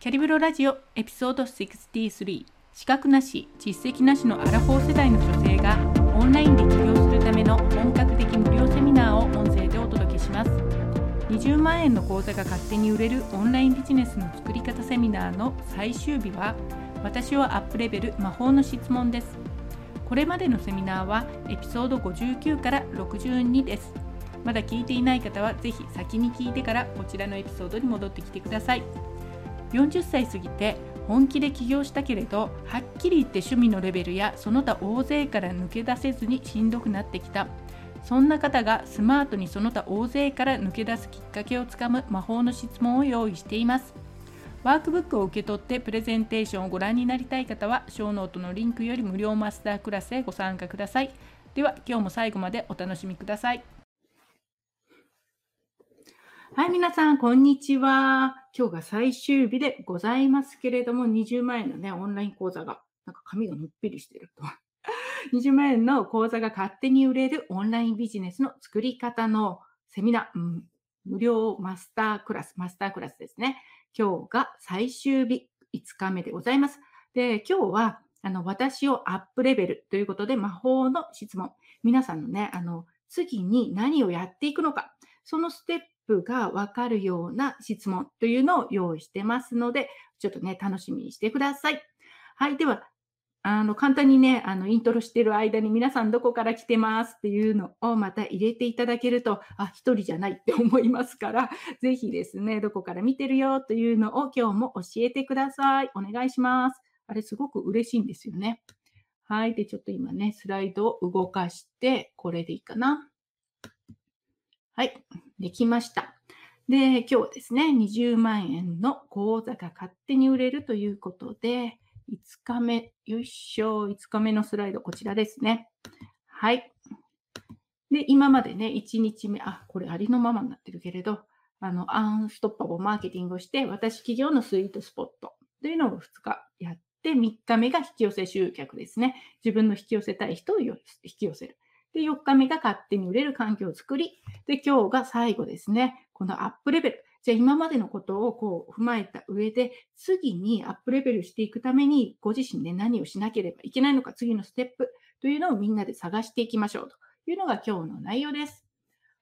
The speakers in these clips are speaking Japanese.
キャリブロラジオエピソード63資格なし実績なしのアラフォー世代の女性がオンラインで起業するための本格的無料セミナーを音声でお届けします。20万円の講座が勝手に売れるオンラインビジネスの作り方セミナーの最終日は私をアップレベル魔法の質問です。これまでのセミナーはエピソード59から62です。まだ聞いていない方はぜひ先に聞いてからこちらのエピソードに戻ってきてください。40歳過ぎて本気で起業したけれどはっきり言って趣味のレベルやその他大勢から抜け出せずにしんどくなってきた。そんな方がスマートにその他大勢から抜け出すきっかけをつかむ魔法の質問を用意しています。ワークブックを受け取ってプレゼンテーションをご覧になりたい方はショーノートのリンクより無料マスタークラスへご参加ください。では今日も最後までお楽しみください。はい、皆さん、こんにちは。今日が最終日でございますけれども、20万円のね、オンライン講座が、なんか紙がのっぺりしてると。20万円の講座が勝手に売れるオンラインビジネスの作り方のセミナー、うん、無料マスタークラス、マスタークラスですね。今日が最終日、5日目でございます。で、今日は、あの、私をアップレベルということで、魔法の質問。皆さんのね、あの、次に何をやっていくのか、そのステップがわかるような質問というのを用意してますので、ちょっとね、楽しみにしてください。はい。では、あの、簡単にね、あの、イントロしてる間に皆さんどこから来てますっていうのをまた入れていただけると、あ、一人じゃないって思いますから、ぜひですね、どこから見てるよというのを今日も教えてください。お願いします。あれ、すごく嬉しいんですよね。はい。で、ちょっと今ね、スライドを動かして、これでいいかな。はい。できました。で、今日はですね、20万円の口座が勝手に売れるということで、5日目、よいしょ、5日目のスライド、こちらですね。はい。で、今までね、1日目、あ、これありのままになってるけれど、あの、アンストッパブマーケティングをして、私企業のスイートスポットというのを2日やって、3日目が引き寄せ集客ですね。自分の引き寄せたい人を引き寄せる。で、4日目が勝手に売れる環境を作り、で、今日が最後ですね。このアップレベル。じゃあ今までのことをこう踏まえた上で、次にアップレベルしていくために、ご自身で何をしなければいけないのか、次のステップというのをみんなで探していきましょうというのが今日の内容です。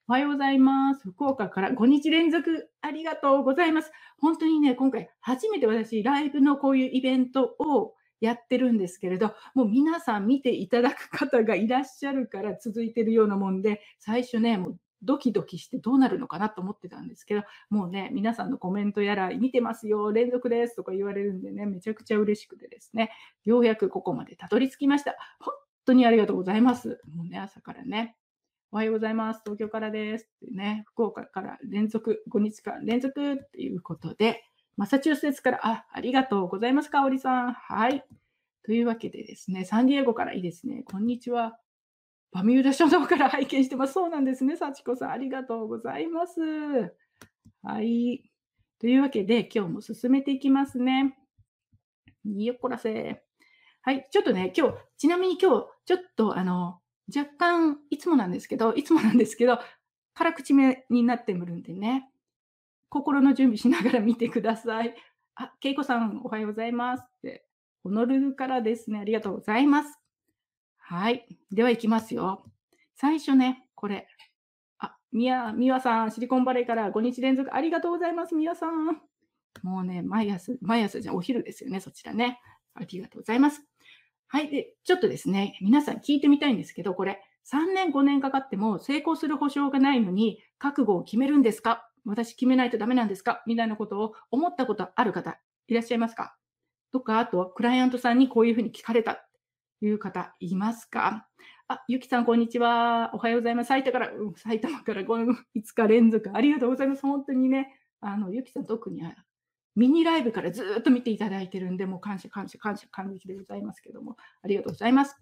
おはようございます。福岡から5日連続ありがとうございます。本当にね、今回初めて私、ライブのこういうイベントをやってるんですけれど、もう皆さん見ていただく方がいらっしゃるから続いてるようなもんで、最初ね、もうドキドキしてどうなるのかなと思ってたんですけど、もうね、皆さんのコメントやら、見てますよ、連続ですとか言われるんでね、めちゃくちゃ嬉しくてですね、ようやくここまでたどり着きました。本当にありがとうございます。もうね、朝からね。おはようございます。東京からです。ってね、福岡から連続、5日間連続っていうことで、マサチューセッツから、あ、ありがとうございます、かおりさん。はい。というわけでですね、サンディエゴからいいですね。こんにちは。バミューダ書道から拝見してます。そうなんですね、幸子さん。ありがとうございます。はい。というわけで、今日も進めていきますね。よっこらせ。はい。ちょっとね、今日、ちなみに今日、ちょっと、あの、若干、いつもなんですけど、いつもなんですけど、辛口目になってむるんでね。心の準備しながら見てください。あ、けいこさん、おはようございますって。ホノルルからですね。ありがとうございます。はい。では行きますよ。最初ね、これ。あ、みや、みわさん、シリコンバレーから5日連続ありがとうございます、みやさん。もうね、毎朝、毎朝じゃお昼ですよね、そちらね。ありがとうございます。はい。で、ちょっとですね、皆さん聞いてみたいんですけど、これ、3年、5年かかっても成功する保証がないのに、覚悟を決めるんですか？私決めないとダメなんですか？みたいなことを思ったことある方いらっしゃいますか？とか、あとはクライアントさんにこういうふうに聞かれたという方いますか？あ、ゆきさん、こんにちは。おはようございます。埼玉から、うん、埼玉から5日連続ありがとうございます。本当にね、あの、ゆきさん特にミニライブからずっと見ていただいてるんで、もう感謝、感謝、感謝、感激でございますけども、ありがとうございます。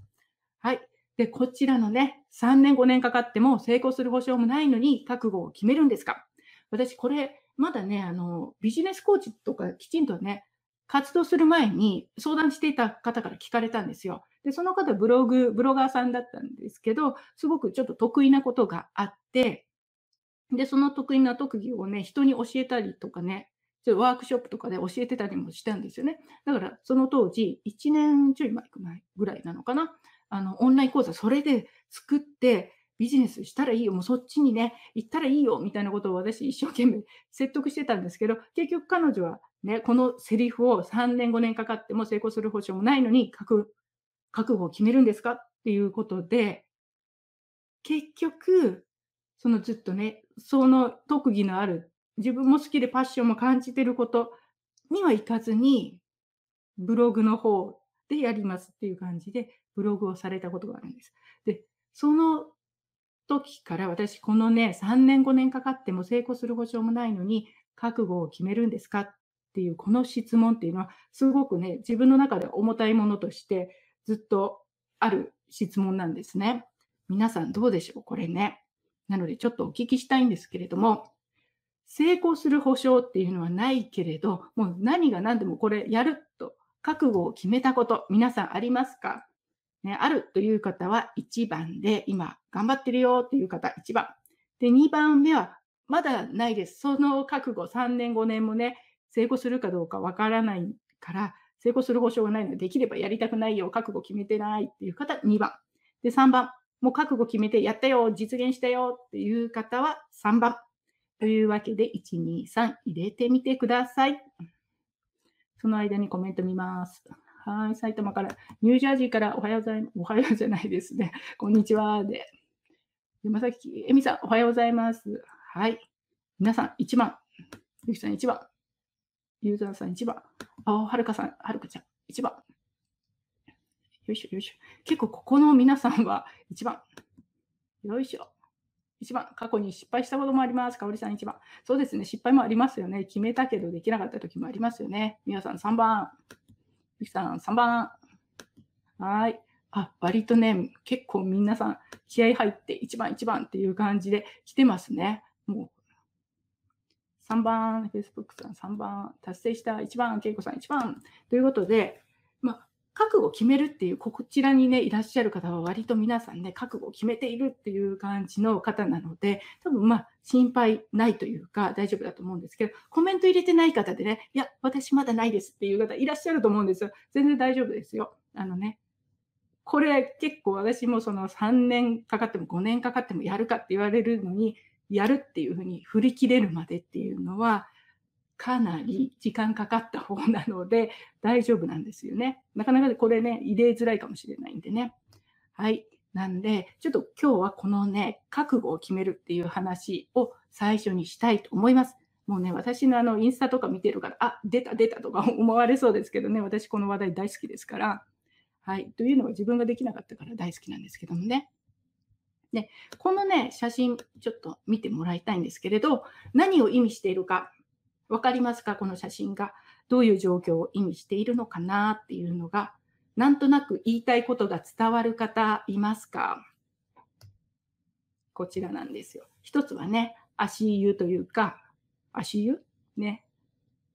はい。で、こちらのね、3年、5年かかっても成功する保証もないのに覚悟を決めるんですか？私、これ、まだね、あの、ビジネスコーチとかきちんとね、活動する前に相談していた方から聞かれたんですよ。で、その方、ブログ、ブロガーさんだったんですけど、すごくちょっと得意なことがあって、で、その得意な特技をね、人に教えたりとかね、ちょっとワークショップとかで教えてたりもしたんですよね。だからその当時、1年ちょい前ぐらいなのかな。あの、オンライン講座、それで作って、ビジネスしたらいいよ、もうそっちにね、行ったらいいよ、みたいなことを私一生懸命 説得してたんですけど、結局彼女はね、このセリフを3年、5年かかっても成功する保証もないのに、覚悟を決めるんですか？っていうことで、結局、そのずっとね、その特技のある、自分も好きでパッションも感じてることにはいかずに、ブログの方でやりますっていう感じで、ブログをされたことがあるんです。で、その時から私、このね、3年5年かかっても成功する保証もないのに、覚悟を決めるんですかっていう、この質問っていうのは、すごくね、自分の中で重たいものとしてずっとある質問なんですね。皆さんどうでしょうこれね。なのでちょっとお聞きしたいんですけれども、成功する保証っていうのはないけれど、もう何が何でもこれやると覚悟を決めたこと、皆さんありますか？ね、あるという方は1番で、今頑張ってるよっていう方1番。で、2番目はまだないです。その覚悟3年5年もね、成功するかどうかわからないから、成功する保証がないので、できればやりたくないよ、覚悟決めてないっていう方2番。で、3番。もう覚悟決めてやったよ、実現したよっていう方は3番。というわけで、1、2、3入れてみてください。その間にコメント見ます。はい、埼玉から、ニュージャージーからおはようございます。おはようじゃないですね。こんにちは。で、山崎恵美さん、おはようございます。はい。皆さん、1番。ゆきさん、1番。ユーザーさん、1番。あ、はるかさん、はるかちゃん、1番。よいしょ、よいしょ。結構ここの皆さんは1番。よいしょ。1番。過去に失敗したこともあります。かおりさん1番。そうですね。失敗もありますよね。決めたけどできなかった時もありますよね。皆さん3番。ゆきさん3番。はい。あ、割とね、結構皆さん気合入って1番1番っていう感じで来てますね。もう3番、Facebook さん3番、達成した1番、けいこさん1番。ということで、覚悟を決めるっていう、こちらにね、いらっしゃる方は割と皆さんね、覚悟を決めているっていう感じの方なので、多分まあ、心配ないというか大丈夫だと思うんですけど、コメント入れてない方でね、いや、私まだないですっていう方いらっしゃると思うんですよ。全然大丈夫ですよ。あのね、これ結構私もその3年かかっても5年かかってもやるかって言われるのに、やるっていうふうに振り切れるまでっていうのは、かなり時間かかった方なので 大丈夫なんですよね。なかなかこれね、入れづらいかもしれないんでね。はい。なんで、ちょっと今日はこのね、覚悟を決めるっていう話を最初にしたいと思います。もうね、私のあのインスタとか見てるから、あ、出た出たとか 思われそうですけどね、私この話題大好きですから。はい。というのは自分ができなかったから大好きなんですけどもね。で、このね、写真ちょっと見てもらいたいんですけれど、何を意味しているかわかりますか？この写真が。どういう状況を意味しているのかなっていうのが、なんとなく言いたいことが伝わる方いますか？こちらなんですよ。一つはね、足湯というか、足湯？ね。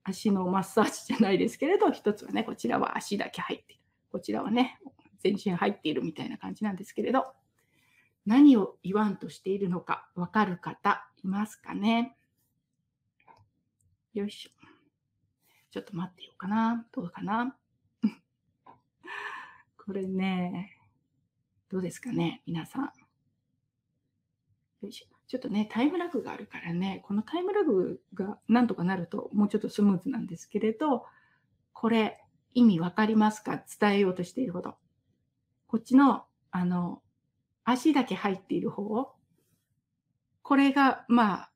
足のマッサージじゃないですけれど、一つはね、こちらは足だけ入っている。こちらはね、全身入っているみたいな感じなんですけれど、何を言わんとしているのかわかる方いますかね？よいしょ。ちょっと待ってようかな。どうかな。これね、どうですかね、皆さん。よいしょ。ちょっとね、タイムラグがあるからね、このタイムラグがなんとかなるともうちょっとスムーズなんですけれど、これ意味わかりますか？伝えようとしていること。こっちの、あの、足だけ入っている方。これが、まあ、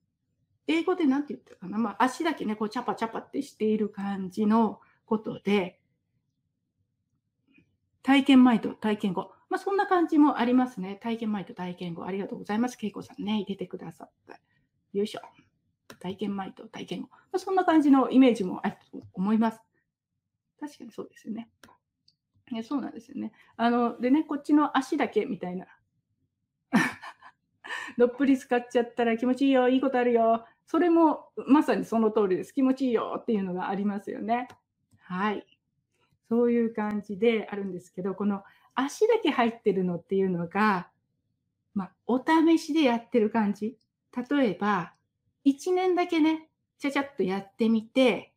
英語で何て言ったかな、まあ、足だけね、こう、チャパチャパってしている感じのことで、体験前と体験後。まあ、そんな感じもありますね。体験前と体験後。ありがとうございます。けいこさんね、入れてくださった。よいしょ。体験前と体験後。まあ、そんな感じのイメージもあると思います。確かにそうですよね。ねそうなんですよね。あの、でね、こっちの足だけみたいな。どっぷり使っちゃったら気持ちいいよ、いいことあるよ。それもまさにその通りです。気持ちいいよっていうのがありますよね。はい。そういう感じであるんですけど、この足だけ入ってるのっていうのが、まあ、お試しでやってる感じ。例えば、1年だけね、ちゃちゃっとやってみて、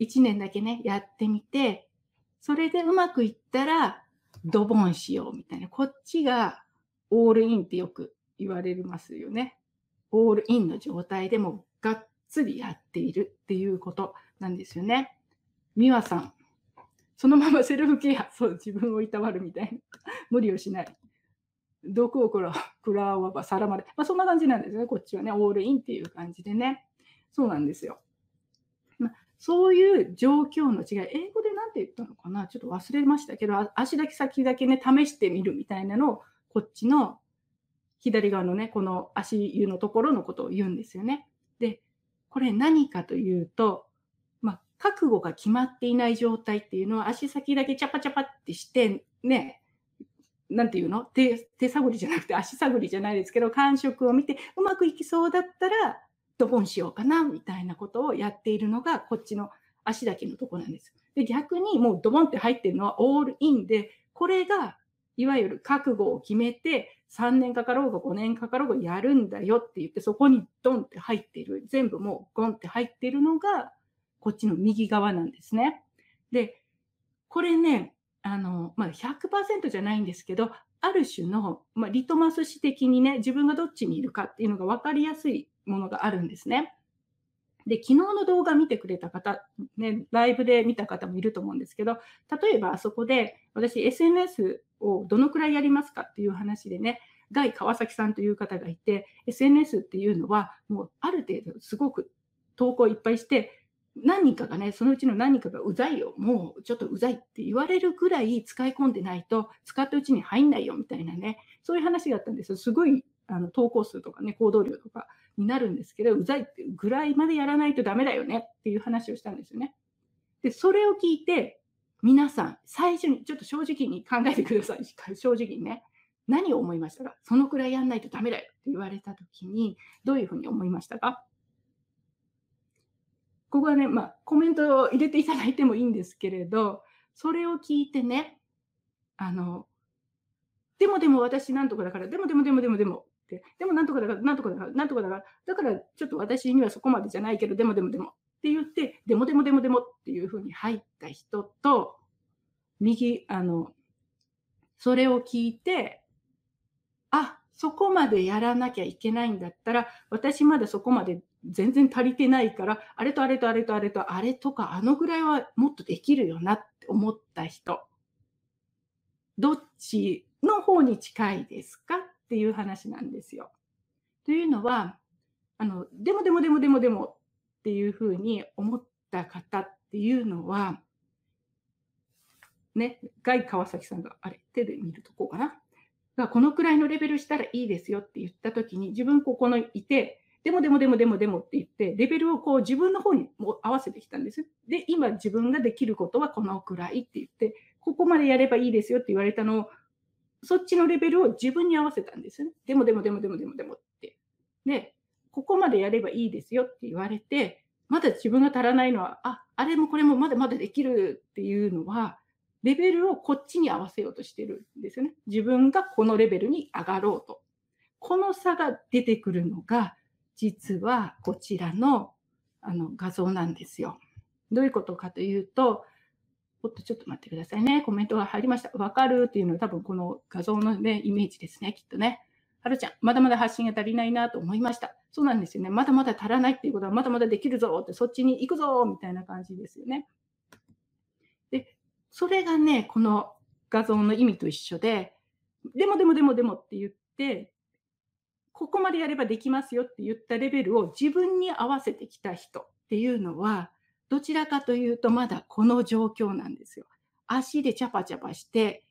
1年だけね、やってみて、それでうまくいったら、ドボンしようみたいな。こっちがオールインってよく言われますよね。オールインの状態でもがっつりやっているっていうことなんですよね。美和さん、そのままセルフケア、そう、自分をいたわるみたいな。無理をしない。毒を食ら食らわば皿まで。まあ、そんな感じなんですね。こっちはね、オールインっていう感じでね。そうなんですよ。まあ、そういう状況の違い。英語で何て言ったのかな？ちょっと忘れましたけど、足だけ先だけね、試してみるみたいなのを、こっちの左側のね、この足湯のところのことを言うんですよね。で、これ何かというと、まあ、覚悟が決まっていない状態っていうのは、足先だけチャパチャパってして、ね、なんていうの？手手探りじゃなくて足探りじゃないですけど、感触を見て、うまくいきそうだったら、ドボンしようかな、みたいなことをやっているのが、こっちの足だけのとこなんです。で、逆にもうドボンって入ってるのはオールインで、これが、いわゆる覚悟を決めて、3年かかろうが5年かかろうがやるんだよって言って、そこにドンって入っている。全部もうゴンって入っているのが、こっちの右側なんですね。で、これね、あの、まあ、100%じゃないんですけど、ある種の、まあ、リトマス紙的にね、自分がどっちにいるかっていうのが分かりやすいものがあるんですね。で、昨日の動画見てくれた方、ね、ライブで見た方もいると思うんですけど、例えばあそこで私 SNS をどのくらいやりますかっていう話でね、ガイ川崎さんという方がいて、SNS っていうのはもうある程度すごく投稿いっぱいして、何人かがね、そのうちの何人かがうざいよ、もうちょっとうざいって言われるぐらい使い込んでないと、使ったうちに入んないよみたいなね、そういう話があったんですよ。すごいあの投稿数とかね、行動量とかになるんですけど、うざいってぐらいまでやらないとダメだよねっていう話をしたんですよね。で、それを聞いて、皆さん、最初にちょっと正直に考えてください。正直にね。何を思いましたか？そのくらいやんないとダメだよって言われたときに、どういうふうに思いましたか？ここはね、まあ、コメントを入れていただいてもいいんですけれど、それを聞いてね、あの、でもでも私なんとかだから、でもでもでもでもでも、でもなんとかだから、なんとかだから、なんとかだから、だからちょっと私にはそこまでじゃないけど、でもでもでもって言って、でもでもでもでもっていうふうに入った人と、右、あの、それを聞いて、あ、そこまでやらなきゃいけないんだったら、私まだそこまで全然足りてないから、あれとあれとあれとあれとあれとか、あのぐらいはもっとできるよなって思った人。どっちの方に近いですか？っていう話なんですよ。というのは、あの、でもでもでもでもでもっていうふうに思った方っていうのは、ね、ガイ川崎さんが、あれ、手で見るとこうかな？がこのくらいのレベルしたらいいですよって言ったときに、自分ここのいて、でもでもでもでもでもって言って、レベルをこう自分の方にも合わせてきたんです。で、今自分ができることはこのくらいって言って、ここまでやればいいですよって言われたのをそっちのレベルを自分に合わせたんですよね。でもでもでもでもでもでもって。で、ここまでやればいいですよって言われて、まだ自分が足らないのは、あ、あれもこれもまだまだできるっていうのは、レベルをこっちに合わせようとしてるんですよね。自分がこのレベルに上がろうと。この差が出てくるのが、実はこちらのあの画像なんですよ。どういうことかというと、おっと、ちょっと待ってくださいね。コメントが入りました。わかるっていうのは多分この画像のね、イメージですね、きっとね。はるちゃん、まだまだ発信が足りないなと思いました。そうなんですよね。まだまだ足らないっていうことは、まだまだできるぞって、そっちに行くぞみたいな感じですよね。で、それがね、この画像の意味と一緒で、でもでもでもでもって言って、ここまでやればできますよって言ったレベルを自分に合わせてきた人っていうのは、どちらかというとまだこの状況なんですよ。足でチャパチャパして、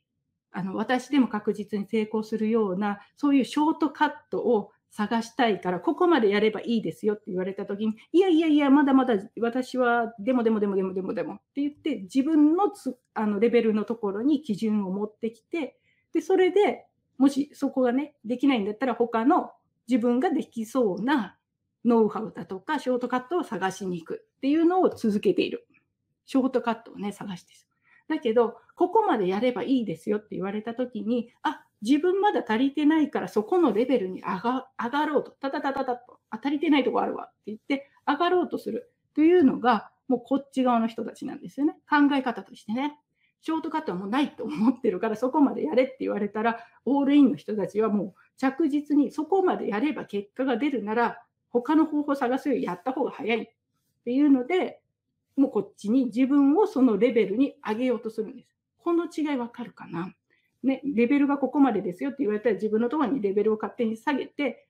あの、私でも確実に成功するような、そういうショートカットを探したいから、ここまでやればいいですよって言われたときに、いやいやいや、まだまだ私は、でもでもでもでもでもでもって言って、自分のつあのレベルのところに基準を持ってきて、で、それでもしそこがね、できないんだったら、他の自分ができそうなノウハウだとか、ショートカットを探しに行くっていうのを続けている。ショートカットをね、探してるだけど、ここまでやればいいですよって言われたときに、あ、自分まだ足りてないからそこのレベルに上が上がろうと、たたたたたと、あ、足りてないとこあるわって言って、上がろうとするというのが、もうこっち側の人たちなんですよね。考え方としてね。ショートカットはもうないと思ってるから、そこまでやれって言われたら、オールインの人たちはもう着実にそこまでやれば結果が出るなら、他の方法を探すよりやった方が早いっていうので、もうこっちに自分をそのレベルに上げようとするんです。この違いわかるかな？ね、レベルがここまでですよって言われたら自分のところにレベルを勝手に下げて、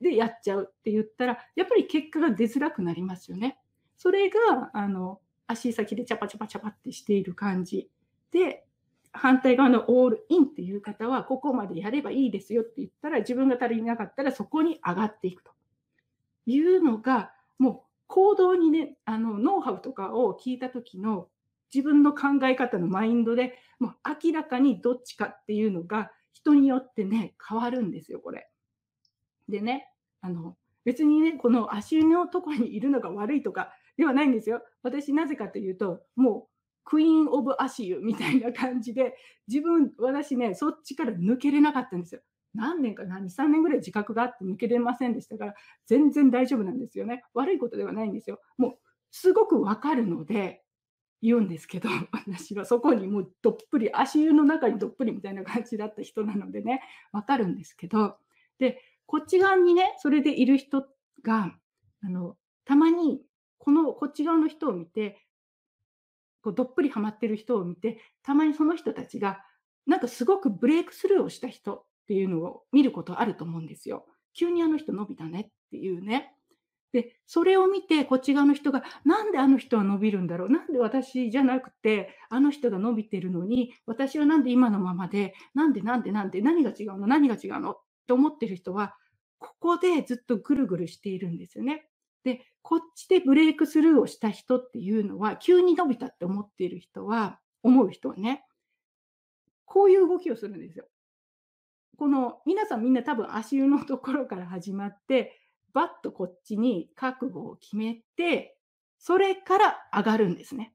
で、やっちゃうって言ったら、やっぱり結果が出づらくなりますよね。それが、あの、足先でチャパチャパチャパってしている感じ。で、反対側のオールインっていう方は、ここまでやればいいですよって言ったら、自分が足りなかったらそこに上がっていくというのが、もう行動にね、あの、ノウハウとかを聞いた時の自分の考え方のマインドで、もう明らかにどっちかっていうのが人によってね、変わるんですよ、これ。でね、あの、別にね、この足湯のとこにいるのが悪いとかではないんですよ。私なぜかというと、もうクイーン・オブ・アシユみたいな感じで、自分、私ね、そっちから抜けれなかったんですよ。何年かな、2、3年ぐらい自覚があって抜けれませんでしたから、全然大丈夫なんですよね。悪いことではないんですよ。もう、すごくわかるので、言うんですけど、私はそこにもうどっぷり、足湯の中にどっぷりみたいな感じだった人なのでね、わかるんですけど、で、こっち側にね、それでいる人が、あの、たまに、この、こっち側の人を見て、こうどっぷりハマってる人を見て、たまにその人たちが、なんかすごくブレイクスルーをした人っていうのを見ることあると思うんですよ。急にあの人伸びたねっていうね。で、それを見て、こっち側の人が、なんであの人は伸びるんだろう？なんで私じゃなくて、あの人が伸びてるのに、私はなんで今のままで、なんでなんでなんで、何が違うの？何が違うの？って思ってる人は、ここでずっとぐるぐるしているんですよね。で、こっちでブレイクスルーをした人っていうのは、急に伸びたって思っている人は、思う人はね、こういう動きをするんですよ。この皆さんみんな多分足湯のところから始まって、バッとこっちに覚悟を決めて、それから上がるんですね。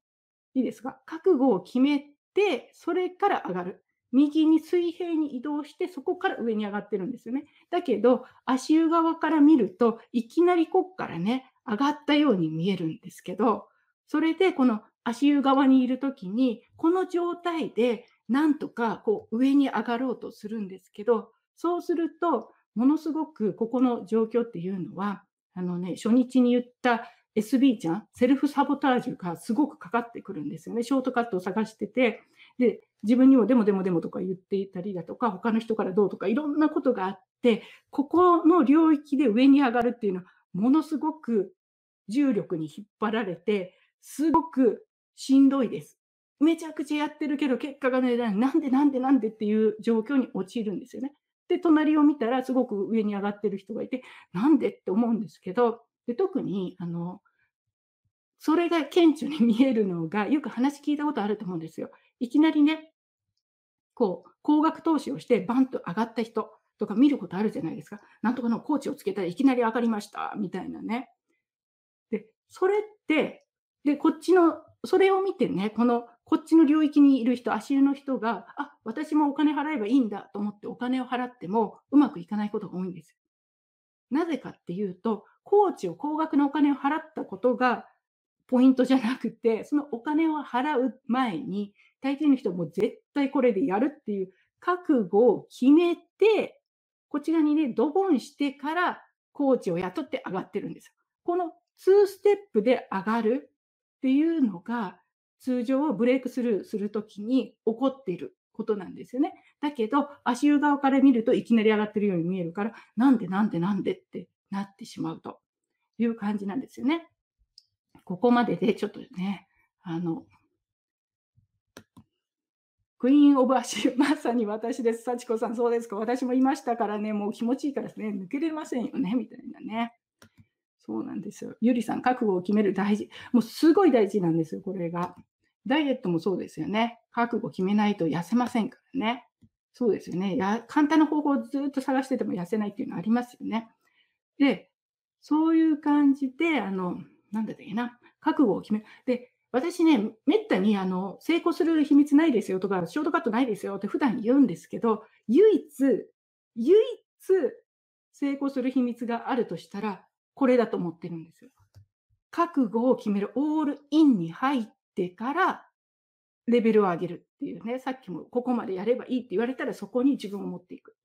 いいですか？覚悟を決めて、それから上がる。右に水平に移動して、そこから上に上がってるんですよね。だけど、足湯側から見ると、いきなりこっからね、上がったように見えるんですけど、それでこの足湯側にいるときに、この状態でなんとかこう上に上がろうとするんですけど、そうすると、ものすごくここの状況っていうのは、あのね、初日に言った SB ちゃん、セルフサボタージュがすごくかかってくるんですよね。ショートカットを探してて、で、自分にもでもでもでもとか言っていたりだとか、他の人からどうとか、いろんなことがあって、ここの領域で上に上がるっていうのは、ものすごく重力に引っ張られて、すごくしんどいです。めちゃくちゃやってるけど、結果がね、なんでなんでなんでっていう状況に陥るんですよね。で、隣を見たらすごく上に上がってる人がいて、なんでって思うんですけど、で特に、あの、それが顕著に見えるのが、よく話聞いたことあると思うんですよ。いきなりね、こう、高額投資をしてバンと上がった人とか見ることあるじゃないですか。なんとかのコーチをつけたらいきなり上がりました、みたいなね。で、それって、で、こっちの、それを見てね、このこっちの領域にいる人、足湯の人が、あ、私もお金払えばいいんだと思ってお金を払ってもうまくいかないことが多いんです。なぜかっていうと、コーチを高額なお金を払ったことがポイントじゃなくて、そのお金を払う前に、大抵の人も絶対これでやるっていう覚悟を決めて、こちらにね、ドボンしてからコーチを雇って上がってるんです。この2ステップで上がるっていうのが、通常ブレイクスルーするときに起こっていることなんですよね。だけど、足湯側から見るといきなり上がってるように見えるから、なんでなんでなんでってなってしまうという感じなんですよね。ここまででちょっとね、あの、クイーン・オブ・アシュ、まさに私です。幸子さん、そうですか。私もいましたからね、もう気持ちいいからですね、抜けれませんよね、みたいなね。そうなんですよ。ゆりさん、覚悟を決める大事。もうすごい大事なんですよ、これが。ダイエットもそうですよね。覚悟決めないと痩せませんからね。そうですよね。や簡単な方法をずっと探してても痩せないっていうのありますよね。で、そういう感じで、あの、なんだっけな、覚悟を決める。で、私ね、めったにあの成功する秘密ないですよとか、ショートカットないですよって普段言うんですけど、唯一、唯一成功する秘密があるとしたら、これだと思ってるんですよ。覚悟を決めるオールインに入ってからレベルを上げるっていうね、さっきもここまでやればいいって言われたらそこに自分を持っていく。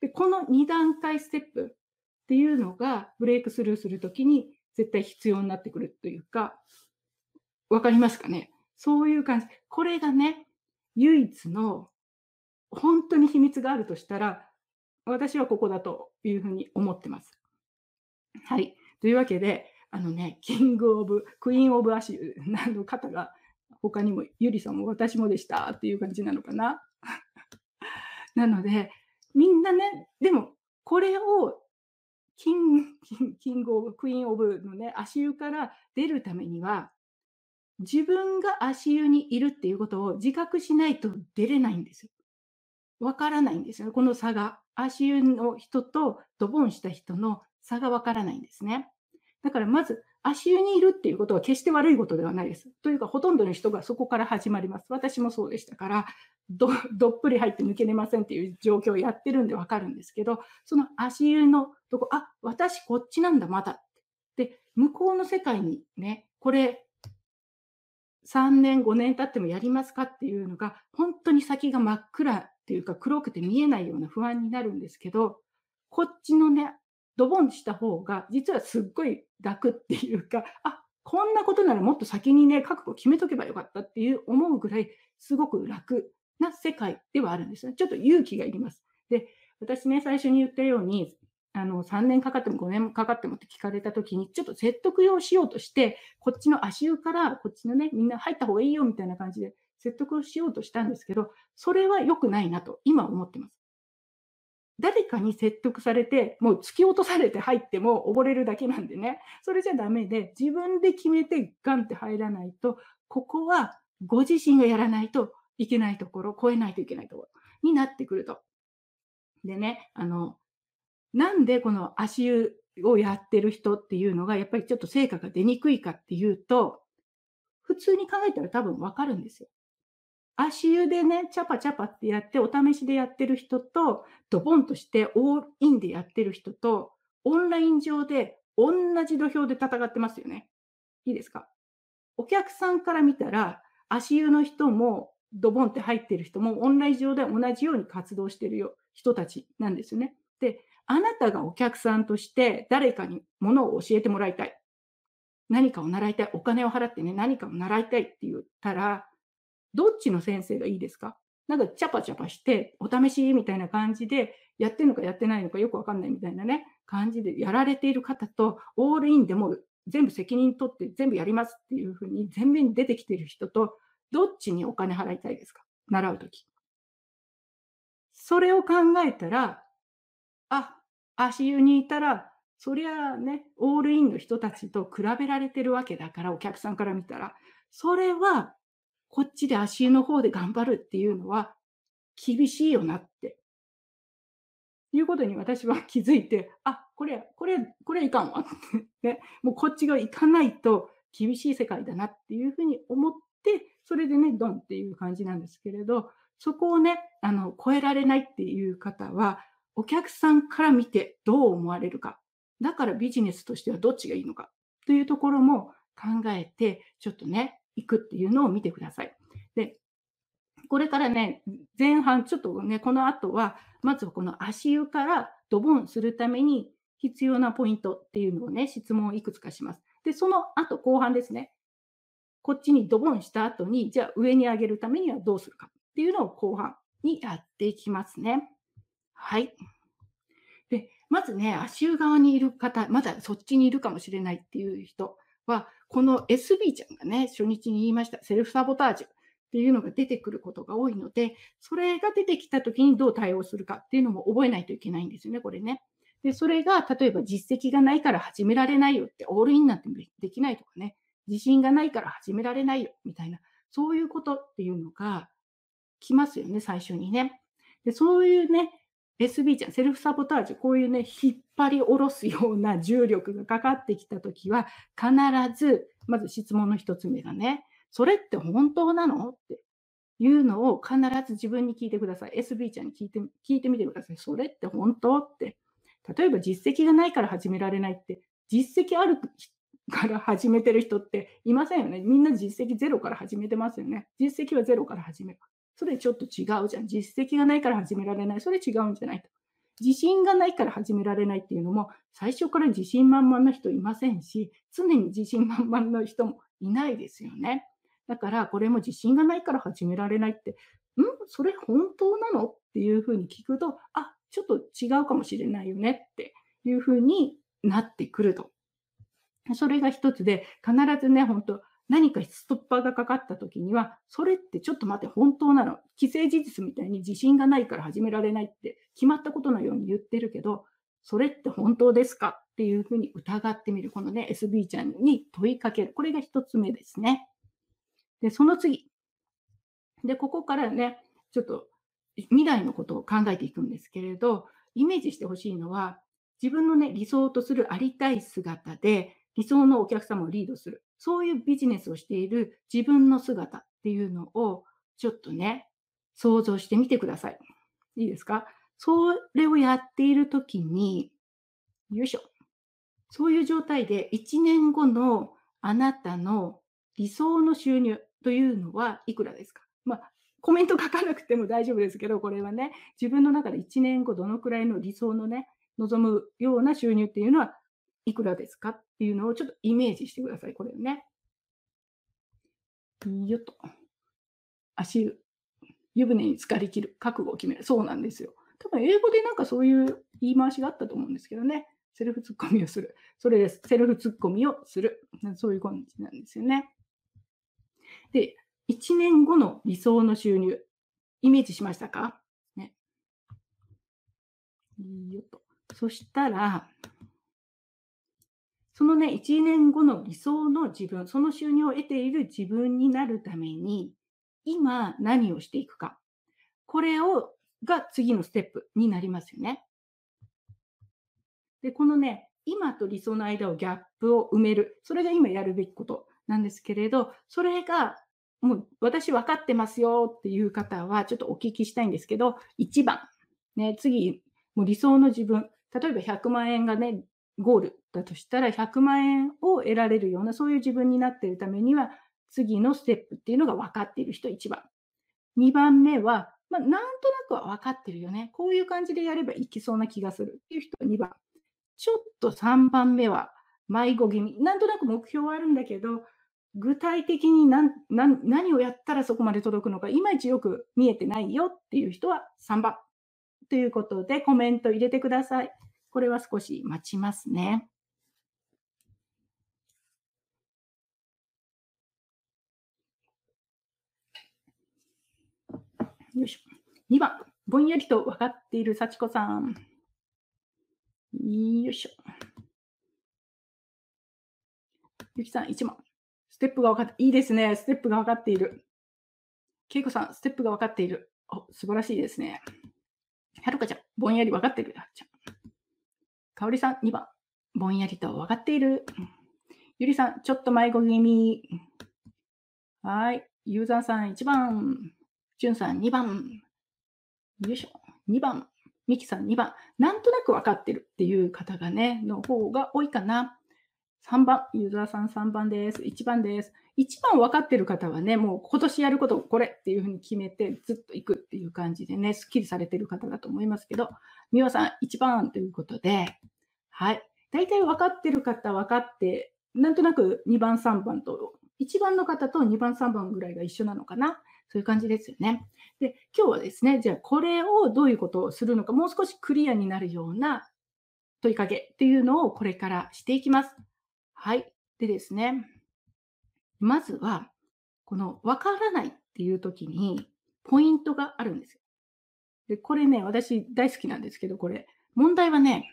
で、この2段階ステップっていうのがブレイクスルーするときに絶対必要になってくるというか、わかりますかね？そういう感じ。これがね、唯一の本当に秘密があるとしたら、私はここだというふうに思ってます。はい。というわけで、あのね、キング・オブ、クイーン・オブ・アシュの方が、他にも、ゆりさんも私もでしたっていう感じなのかな。なので、みんなね、でも、これをキンキング・オブ、クイーン・オブのね、足湯から出るためには、自分が足湯にいるっていうことを自覚しないと出れないんですよ。わからないんですよ。この差が。足湯の人とドボンした人の差がわからないんですね。だからまず足湯にいるっていうことは決して悪いことではないです。というかほとんどの人がそこから始まります。私もそうでしたからど、どっぷり入って抜けれませんっていう状況をやってるんでわかるんですけど、その足湯のとこ、あ、私こっちなんだ、まだ。で、向こうの世界にね、これ3年、5年経ってもやりますかっていうのが、本当に先が真っ暗っていうか黒くて見えないような不安になるんですけど、こっちのね、ドボンした方が、実はすっごい楽っていうか、あ、こんなことならもっと先にね、覚悟決めとけばよかったっていう思うぐらい、すごく楽な世界ではあるんですね。ちょっと勇気がいります。で、私ね、最初に言ったように、あの3年かかっても5年かかってもって聞かれたときに、ちょっと説得をしようとして、こっちの足湯から、こっちのね、みんな入った方がいいよみたいな感じで説得をしようとしたんですけど、それは良くないなと今思ってます。誰かに説得されて、もう突き落とされて入っても溺れるだけなんでね、それじゃダメで、自分で決めてガンって入らないと、ここはご自身がやらないといけないところ、超えないといけないところになってくると。でね、あの、なんでこの足湯をやってる人っていうのが、やっぱりちょっと成果が出にくいかっていうと、普通に考えたら多分わかるんですよ。足湯でね、チャパチャパってやって、お試しでやってる人と、ドボンとしてオールインでやってる人と、オンライン上で同じ土俵で戦ってますよね。いいですか？お客さんから見たら、足湯の人も、ドボンって入ってる人も、オンライン上で同じように活動してるよ人たちなんですよね。で、あなたがお客さんとして誰かにものを教えてもらいたい。何かを習いたい。お金を払ってね、何かを習いたいって言ったら、どっちの先生がいいですか？なんかチャパチャパして、お試しみたいな感じで、やってるのかやってないのかよくわかんないみたいなね、感じでやられている方と、オールインでも全部責任取って全部やりますっていうふうに前面に出てきている人と、どっちにお金払いたいですか？習うとき。それを考えたら、あ、足湯にいたら、そりゃね、オールインの人たちと比べられてるわけだから、お客さんから見たら、それはこっちで足湯の方で頑張るっていうのは厳しいよなって。いうことに私は気づいて、あ、これ、これ、これいかんわって、ね。もうこっちが行かないと厳しい世界だなっていうふうに思って、それでね、ドンっていう感じなんですけれど、そこをね、あの、超えられないっていう方は、お客さんから見てどう思われるか。だからビジネスとしてはどっちがいいのかというところも考えて、ちょっとね、いくっていうのを見てください。で、これからね、前半、ちょっとね、この後は、まずはこの足湯からドボンするために必要なポイントっていうのをね、質問をいくつかします。で、その後後半ですね。こっちにドボンした後に、じゃあ上に上げるためにはどうするかっていうのを後半にやっていきますね。はい。で、まずね、足湯側にいる方、まだそっちにいるかもしれないっていう人は、この SB ちゃんがね、初日に言いました、セルフサボタージュっていうのが出てくることが多いので、それが出てきたときにどう対応するかっていうのも覚えないといけないんですよね、これね。で、それが例えば実績がないから始められないよって、オールインなんてできないとかね、自信がないから始められないよみたいな、そういうことっていうのが来ますよね、最初にね。で、そういうね、SB ちゃん、セルフサボタージュ、こういうね、引っ張り下ろすような重力がかかってきたときは、必ず、まず質問の一つ目がね、それって本当なの？っていうのを必ず自分に聞いてください。SB ちゃんに聞いて聞いてみてください。それって本当？って。例えば実績がないから始められないって、実績あるから始めてる人っていませんよね。みんな実績ゼロから始めてますよね。実績はゼロから始める。それちょっと違うじゃん。実績がないから始められない。それ違うんじゃないと。自信がないから始められないっていうのも、最初から自信満々な人いませんし、常に自信満々の人もいないですよね。だからこれも自信がないから始められないって、ん？それ本当なの？っていうふうに聞くと、あ、ちょっと違うかもしれないよねっていうふうになってくると。それが一つで、必ずね、本当何かストッパーがかかった時には、それってちょっと待って、本当なの？既成事実みたいに自信がないから始められないって決まったことのように言ってるけど、それって本当ですかっていうふうに疑ってみる。このね、SB ちゃんに問いかける。これが一つ目ですね。で、その次。で、ここからね、ちょっと未来のことを考えていくんですけれど、イメージしてほしいのは、自分のね、理想とするありたい姿で、理想のお客様をリードする。そういうビジネスをしている自分の姿っていうのを、ちょっとね、想像してみてください。いいですか？それをやっているときに、よいしょ。そういう状態で1年後のあなたの理想の収入というのはいくらですか？まあ、コメント書かなくても大丈夫ですけど、これはね、自分の中で1年後どのくらいの理想のね、望むような収入っていうのはいくらですかっていうのをちょっとイメージしてください。これをね。よっと。足、湯船に浸かりきる。覚悟を決める。そうなんですよ。多分英語でなんかそういう言い回しがあったと思うんですけどね。セルフツッコミをする。それです。セルフツッコミをする。そういう感じなんですよね。で、1年後の理想の収入、イメージしましたか？ね。よと。そしたら、そのね、1年後の理想の自分、その収入を得ている自分になるために、今何をしていくか。これを、が次のステップになりますよね。で、このね、今と理想の間をギャップを埋める。それが今やるべきことなんですけれど、それがもう私分かってますよっていう方はちょっとお聞きしたいんですけど、1番。ね、次、もう理想の自分。例えば100万円がね、ゴールだとしたら100万円を得られるようなそういう自分になっているためには次のステップっていうのが分かっている人1番。2番目は、まあ、なんとなくは分かってるよね。こういう感じでやればいきそうな気がするっていう人2番。ちょっと3番目は迷子気味。なんとなく目標はあるんだけど、具体的に何何をやったらそこまで届くのか、いまいちよく見えてないよっていう人は3番。ということでコメント入れてください。これは少し待ちますね。よいしょ。2番、ぼんやりと分かっている幸子さん。よいしょ。ゆきさん、1番。ステップが分かって、いいですね。ステップが分かっている。けいこさん、ステップが分かっている。お、素晴らしいですね。はるかちゃん、ぼんやり分かってる。かおりさん、2番。ぼんやりと分かっている。ゆりさん、ちょっと迷子気味。はい。ユーザーさん、1番。じゅんさん、2番。よいしょ。2番。みきさん、2番。なんとなく分かってるっていう方がね、の方が多いかな。3番。ユーザーさん3番です。1番です。1番分かってる方はね、もう今年やることこれっていうふうに決めてずっと行くっていう感じでね、スッキリされてる方だと思いますけど、みわさん1番ということで、はい。大体分かってる方分かって、なんとなく2番3番と、1番の方と2番3番ぐらいが一緒なのかな。そういう感じですよね。で、今日はですね、じゃあこれをどういうことをするのか、もう少しクリアになるような問いかけっていうのをこれからしていきます。はい。でですね、まずは、このわからないっていう時にポイントがあるんですよ。で、これね、私大好きなんですけど、これ、問題はね、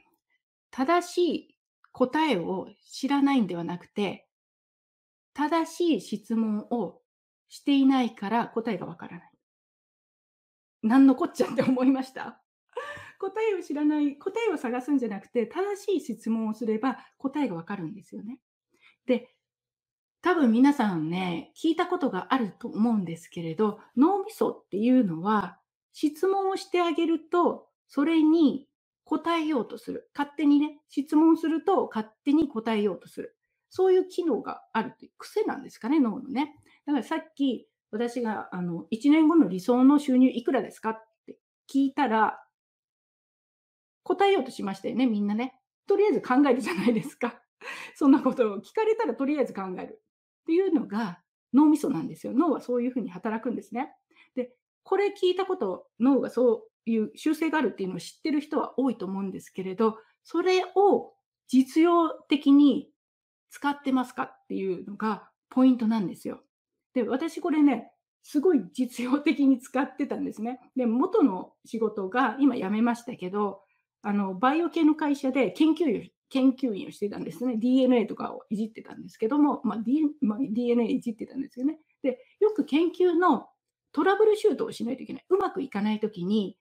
正しい答えを知らないんではなくて、正しい質問をしていないから答えがわからない。何のこっちゃって思いました？答えを知らない、答えを探すんじゃなくて、正しい質問をすれば答えがわかるんですよね。で、多分皆さんね、聞いたことがあると思うんですけれど、脳みそっていうのは、質問をしてあげると、それに答えようとする。勝手にね、質問すると勝手に答えようとする。そういう機能があるという癖なんですかね、脳のね。だからさっき私があの1年後の理想の収入いくらですかって聞いたら、答えようとしましたよね、みんなね。とりあえず考えるじゃないですか。そんなことを聞かれたらとりあえず考えるっていうのが脳みそなんですよ。脳はそういうふうに働くんですね。で、これ聞いたこと、脳がそういう習性があるっていうのを知ってる人は多いと思うんですけれど、それを実用的に使ってますかっていうのがポイントなんですよ。で、私これね、すごい実用的に使ってたんですね。で、元の仕事が今辞めましたけど、あの、バイオ系の会社で研究員研究員をしてたんですね。DNA とかをいじってたんですけども、まあ D まあ、DNA いじってたんですよね。で、よく研究のトラブルシュートをしないといけない。うまくいかないときに、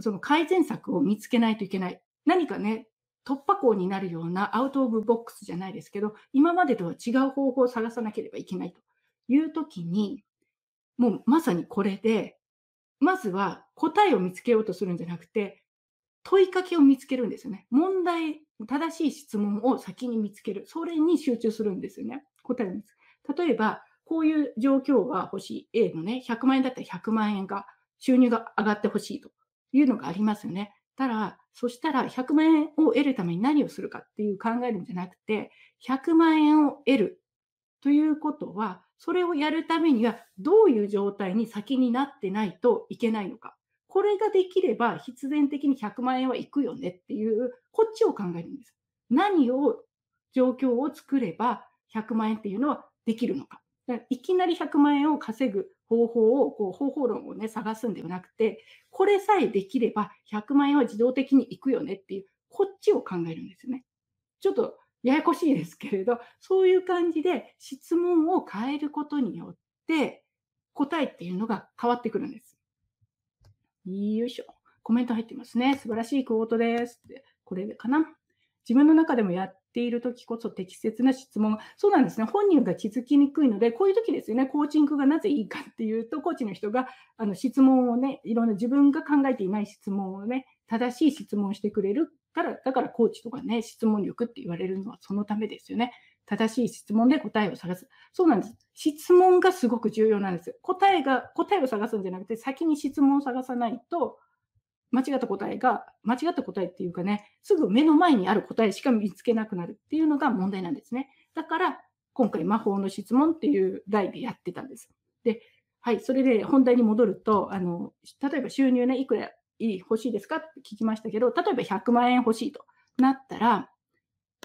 その改善策を見つけないといけない。何かね、突破口になるようなアウトオブボックスじゃないですけど、今までとは違う方法を探さなければいけないというときに、もうまさにこれで、まずは答えを見つけようとするんじゃなくて、問いかけを見つけるんですよね。問題、正しい質問を先に見つける。それに集中するんですよね。答えを見つけ。例えば、こういう状況が欲しい。A のね、100万円だったら100万円が、収入が上がってほしいというのがありますよね。ただ、そしたら100万円を得るために何をするかっていう考えるんじゃなくて、100万円を得るということは、それをやるためにはどういう状態に先になってないといけないのか。これができれば必然的に100万円はいくよねっていう、こっちを考えるんです。何を、状況を作れば100万円っていうのはできるのか。かいきなり100万円を稼ぐ方法を、こう方法論をね、探すんではなくて、これさえできれば100万円は自動的にいくよねっていう、こっちを考えるんですよね。ちょっとややこしいですけれど、そういう感じで質問を変えることによって、答えっていうのが変わってくるんです。よいしょ。コメント入ってますね。素晴らしいクォートです。これかな？自分の中でもやっているときこそ適切な質問。そうなんですね。本人が気づきにくいので、こういう時ですよね。コーチングがなぜいいかっていうと、コーチの人があの質問をね、いろんな自分が考えていない質問をね、正しい質問してくれるから、だからコーチとかね、質問力って言われるのはそのためですよね。正しい質問で答えを探す。そうなんです。質問がすごく重要なんです。答えが、答えを探すんじゃなくて、先に質問を探さないと、間違った答えが、間違った答えっていうかね、すぐ目の前にある答えしか見つけなくなるっていうのが問題なんですね。だから、今回魔法の質問っていう題でやってたんです。で、はい、それで本題に戻ると、あの、例えば収入ね、いくらいい欲しいですかって聞きましたけど、例えば100万円欲しいとなったら、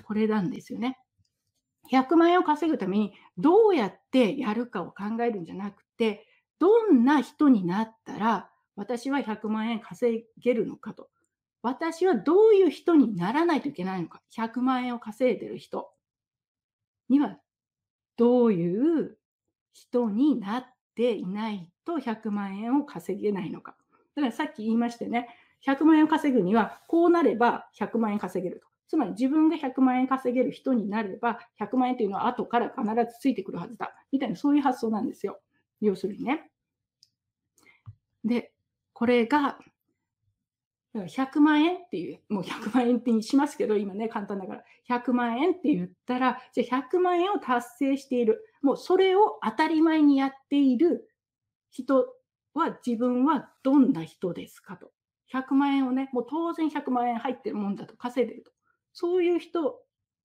これなんですよね。100万円を稼ぐためにどうやってやるかを考えるんじゃなくて、どんな人になったら私は100万円稼げるのかと。私はどういう人にならないといけないのか。100万円を稼いでる人にはどういう人になっていないと100万円を稼げないのか。だからさっき言いましてね、100万円を稼ぐにはこうなれば100万円稼げると。つまり自分が100万円稼げる人になれば、100万円というのは後から必ずついてくるはずだ。みたいな、そういう発想なんですよ。要するにね。で、これが、100万円っていう、もう100万円ってにしますけど、今ね、簡単だから、100万円って言ったら、じゃあ100万円を達成している。もうそれを当たり前にやっている人は自分はどんな人ですかと。100万円をね、もう当然100万円入ってるもんだと、稼いでると。そういう人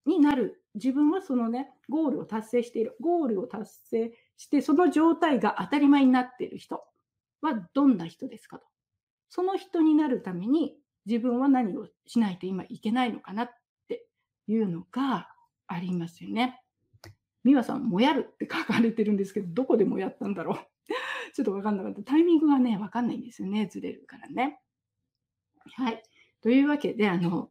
になる。自分はそのね、ゴールを達成している。ゴールを達成して、その状態が当たり前になっている人はどんな人ですかと。その人になるために自分は何をしないと今いけないのかなっていうのがありますよね。美和さん、もやるって書かれてるんですけど、どこでもやったんだろう。ちょっとわかんなかった。タイミングがね、わかんないんですよね。ずれるからね。はい。というわけで、あの、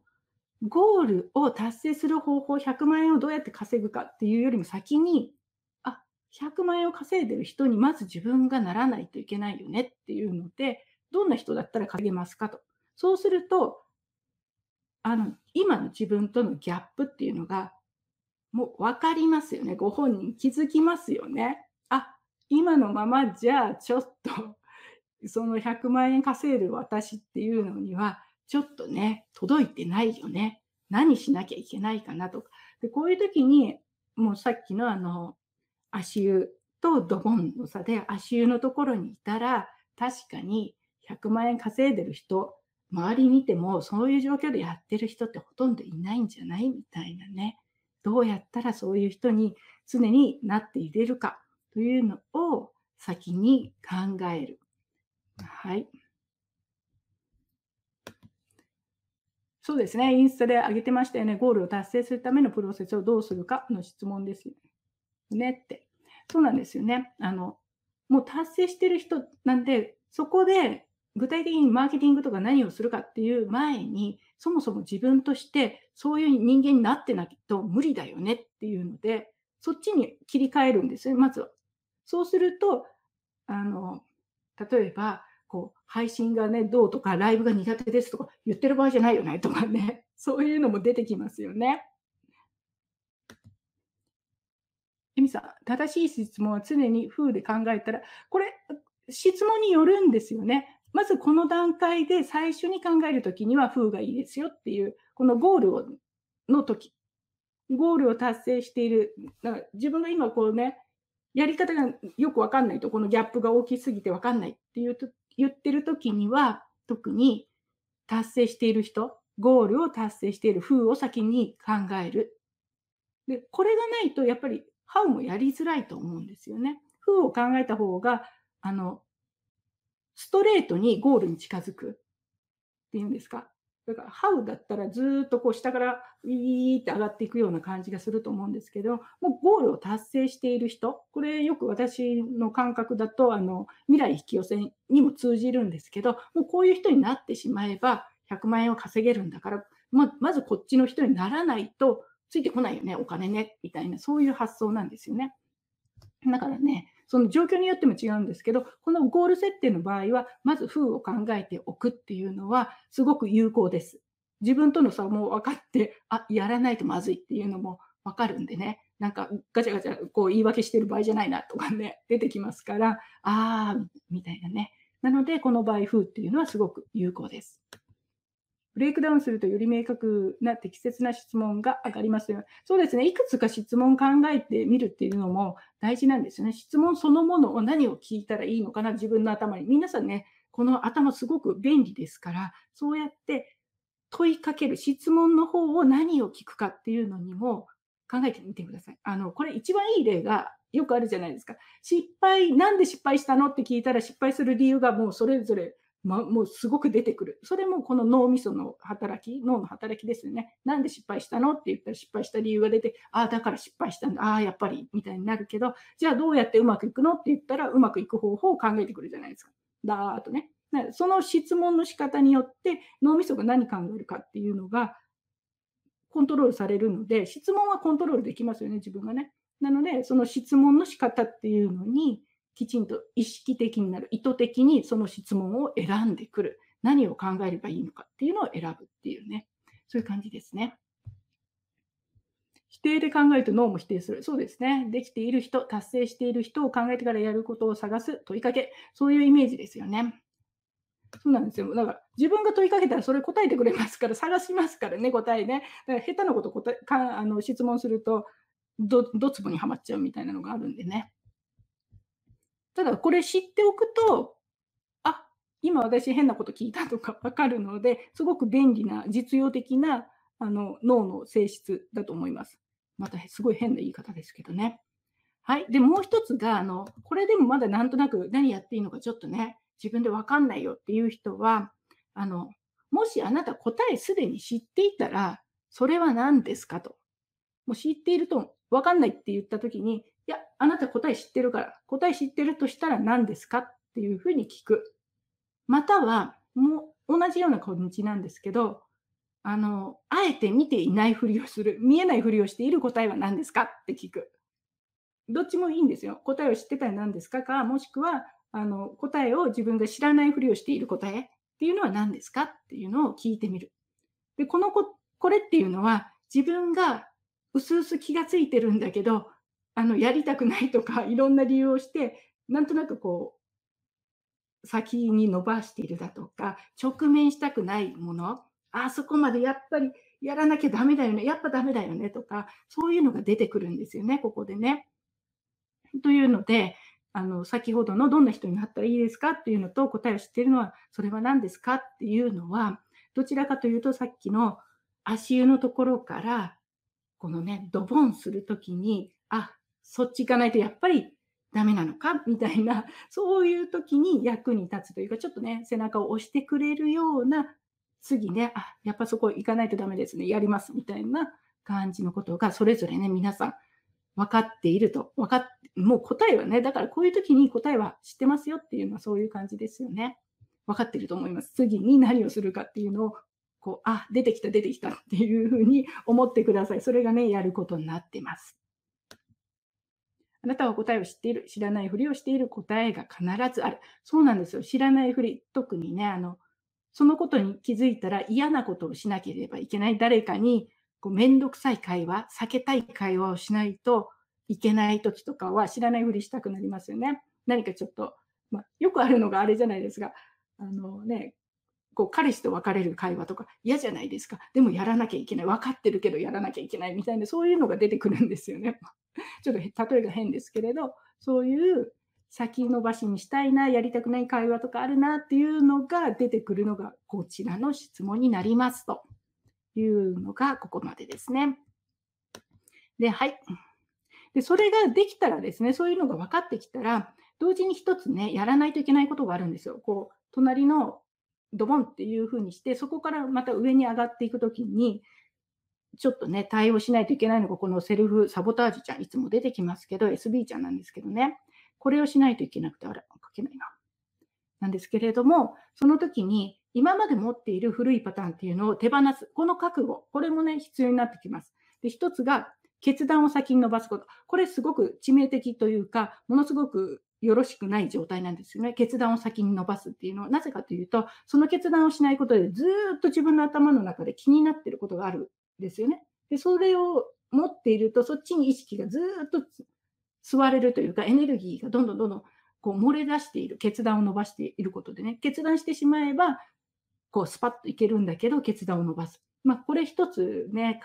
ゴールを達成する方法、100万円をどうやって稼ぐかっていうよりも先に、あ、100万円を稼いでる人にまず自分がならないといけないよねっていうので、どんな人だったら稼げますかと。そうすると、あの、今の自分とのギャップっていうのが、もう分かりますよね。ご本人気づきますよね。あ、今のままじゃあちょっと、その100万円稼いでる私っていうのには、ちょっとね、届いてないよね。何しなきゃいけないかなとか。でこういう時に、もうさっきのあの、足湯とドボンの差で、足湯のところにいたら、確かに100万円稼いでる人、周り見てもそういう状況でやってる人ってほとんどいないんじゃないみたいなね。どうやったらそういう人に常になっていれるかというのを先に考える。はい。そうですね。インスタで上げてましたよね。ゴールを達成するためのプロセスをどうするかの質問ですよねって。そうなんですよね。あの、もう達成してる人なんで、そこで具体的にマーケティングとか何をするかっていう前に、そもそも自分としてそういう人間になってないと無理だよねっていうので、そっちに切り替えるんですよ、まずは。そうすると、あの、例えば、こう、配信がね、どうとか、ライブが苦手ですとか言ってる場合じゃないよねとかね、そういうのも出てきますよね。エミさん、正しい質問は常に風で考えたら、これ、質問によるんですよね。まずこの段階で最初に考えるときには風がいいですよっていう、このゴールをの時、ゴールを達成している、だから自分が今こうね、やり方がよくわかんないと、このギャップが大きすぎてわかんないっていうと言ってる時には、特に達成している人、ゴールを達成している風を先に考える。で、これがないと、やっぱり、ハウもやりづらいと思うんですよね。風を考えた方が、あの、ストレートにゴールに近づくっていうんですか。だから、ハウだったらずっとこう下からウィーって上がっていくような感じがすると思うんですけど、もうゴールを達成している人、これよく私の感覚だと、あの、未来引き寄せにも通じるんですけど、もうこういう人になってしまえば、100万円を稼げるんだから、ままずこっちの人にならないとついてこないよね、お金ね、みたいな、そういう発想なんですよね。だからね、その状況によっても違うんですけど、このゴール設定の場合は、まず風を考えておくっていうのは、すごく有効です。自分との差も分かって、あ、やらないとまずいっていうのも分かるんでね、なんかガチャガチャこう言い訳してる場合じゃないなとかね、出てきますから、あー、みたいなね。なので、この場合、風っていうのはすごく有効です。ブレイクダウンするとより明確な適切な質問が上がりますよ。そうですね。いくつか質問考えてみるっていうのも大事なんですよね。質問そのものを何を聞いたらいいのかな、自分の頭に。皆さんね、この頭すごく便利ですから、そうやって問いかける質問の方を何を聞くかっていうのにも考えてみてください。あの、これ一番いい例がよくあるじゃないですか。失敗、なんで失敗したの？って聞いたら失敗する理由がもうそれぞれま、もうすごく出てくる。それもこの脳みその働き、脳の働きですよね。なんで失敗したの？って言ったら失敗した理由が出て、ああ、だから失敗したんだ。ああ、やっぱり、みたいになるけど、じゃあどうやってうまくいくの？って言ったら、うまくいく方法を考えてくるじゃないですか。だーっとね。その質問の仕方によって脳みそが何考えるかっていうのがコントロールされるので、質問はコントロールできますよね、自分がね。なので、その質問の仕方っていうのに、きちんと意識的になる、意図的にその質問を選んでくる。何を考えればいいのかっていうのを選ぶっていうね。そういう感じですね。否定で考えると脳も否定する。そうですね。できている人、達成している人を考えてからやることを探す問いかけ。そういうイメージですよね。そうなんですよ。だから自分が問いかけたらそれ答えてくれますから、探しますからね、答えね。だから下手なこと答えかあの質問するとど、どつぼにはまっちゃうみたいなのがあるんでね。ただこれ知っておくと、あ、今私変なこと聞いたとか わかるので、すごく便利な実用的なあの脳の性質だと思います。またすごい変な言い方ですけどね。はい。で、もう一つが、あの、これでもまだなんとなく何やっていいのかちょっとね、自分でわかんないよっていう人は、あの、もしあなた答えすでに知っていたら、それは何ですかと。もう知っているとわかんないって言ったときに、あなた答え知ってるから、答え知ってるとしたら何ですかっていうふうに聞く。または、もう同じような感じなんですけど、あの、あえて見ていないふりをする、見えないふりをしている答えは何ですかって聞く。どっちもいいんですよ。答えを知ってたら何ですかか、もしくは、あの、答えを自分が知らないふりをしている答えっていうのは何ですかっていうのを聞いてみる。で、このこ、これっていうのは、自分がうすうす気がついてるんだけど、あの、やりたくないとか、いろんな理由をして、なんとなくこう、先に伸ばしているだとか、直面したくないもの、あそこまでやっぱりやらなきゃダメだよね、やっぱダメだよねとか、そういうのが出てくるんですよね、ここでね。というので、あの先ほどのどんな人になったらいいですか？っていうのと答えを知ってるのは、それは何ですか？っていうのは、どちらかというとさっきの足湯のところから、このね、ドボンするときに、あ、そっち行かないとやっぱりダメなのか？みたいな、そういう時に役に立つというか、ちょっとね、背中を押してくれるような、次ね、あ、やっぱそこ行かないとダメですね、やりますみたいな感じのことが、それぞれね、皆さん分かっていると、分かっもう答えはね、だからこういう時に答えは知ってますよっていうのはそういう感じですよね。分かってると思います。次に何をするかっていうのを、こう、あ、出てきた、出てきたっていうふうに思ってください。それがね、やることになってます。あなたは答えを知っている、知らないふりをしている答えが必ずある。そうなんですよ。知らないふり、特にね、あの、そのことに気づいたら嫌なことをしなければいけない。誰かにこうめんどくさい会話、避けたい会話をしないといけない時とかは知らないふりしたくなりますよね。何かちょっと、まあ、よくあるのがあれじゃないですが、あのね、こう彼氏と別れる会話とか嫌じゃないですか。でもやらなきゃいけない。分かってるけどやらなきゃいけないみたいな、そういうのが出てくるんですよね。ちょっと例えが変ですけれど、そういう先延ばしにしたいな、やりたくない会話とかあるなっていうのが出てくるのがこちらの質問になりますというのがここまでですね。で、はい。で、それができたらですね、そういうのが分かってきたら、同時に一つね、やらないといけないことがあるんですよ。こう、隣のドボンっていうふうにして、そこからまた上に上がっていくときに、ちょっとね、対応しないといけないのが、このセルフサボタージュちゃん、いつも出てきますけど、SB ちゃんなんですけどね、これをしないといけなくて、あれ、書けないな。なんですけれども、その時に、今まで持っている古いパターンっていうのを手放す。この覚悟、これもね、必要になってきます。で、一つが、決断を先に伸ばすこと。これすごく致命的というか、ものすごくよろしくない状態なんですよね。決断を先に伸ばすっていうのは、なぜかというと、その決断をしないことでずっと自分の頭の中で気になってることがあるですよね。で、それを持っていると、そっちに意識がずっと吸われるというか、エネルギーがどんどんどんどんこう漏れ出している、決断を伸ばしていることでね、決断してしまえば、こうスパッといけるんだけど、決断を伸ばす。まあ、これ一つね、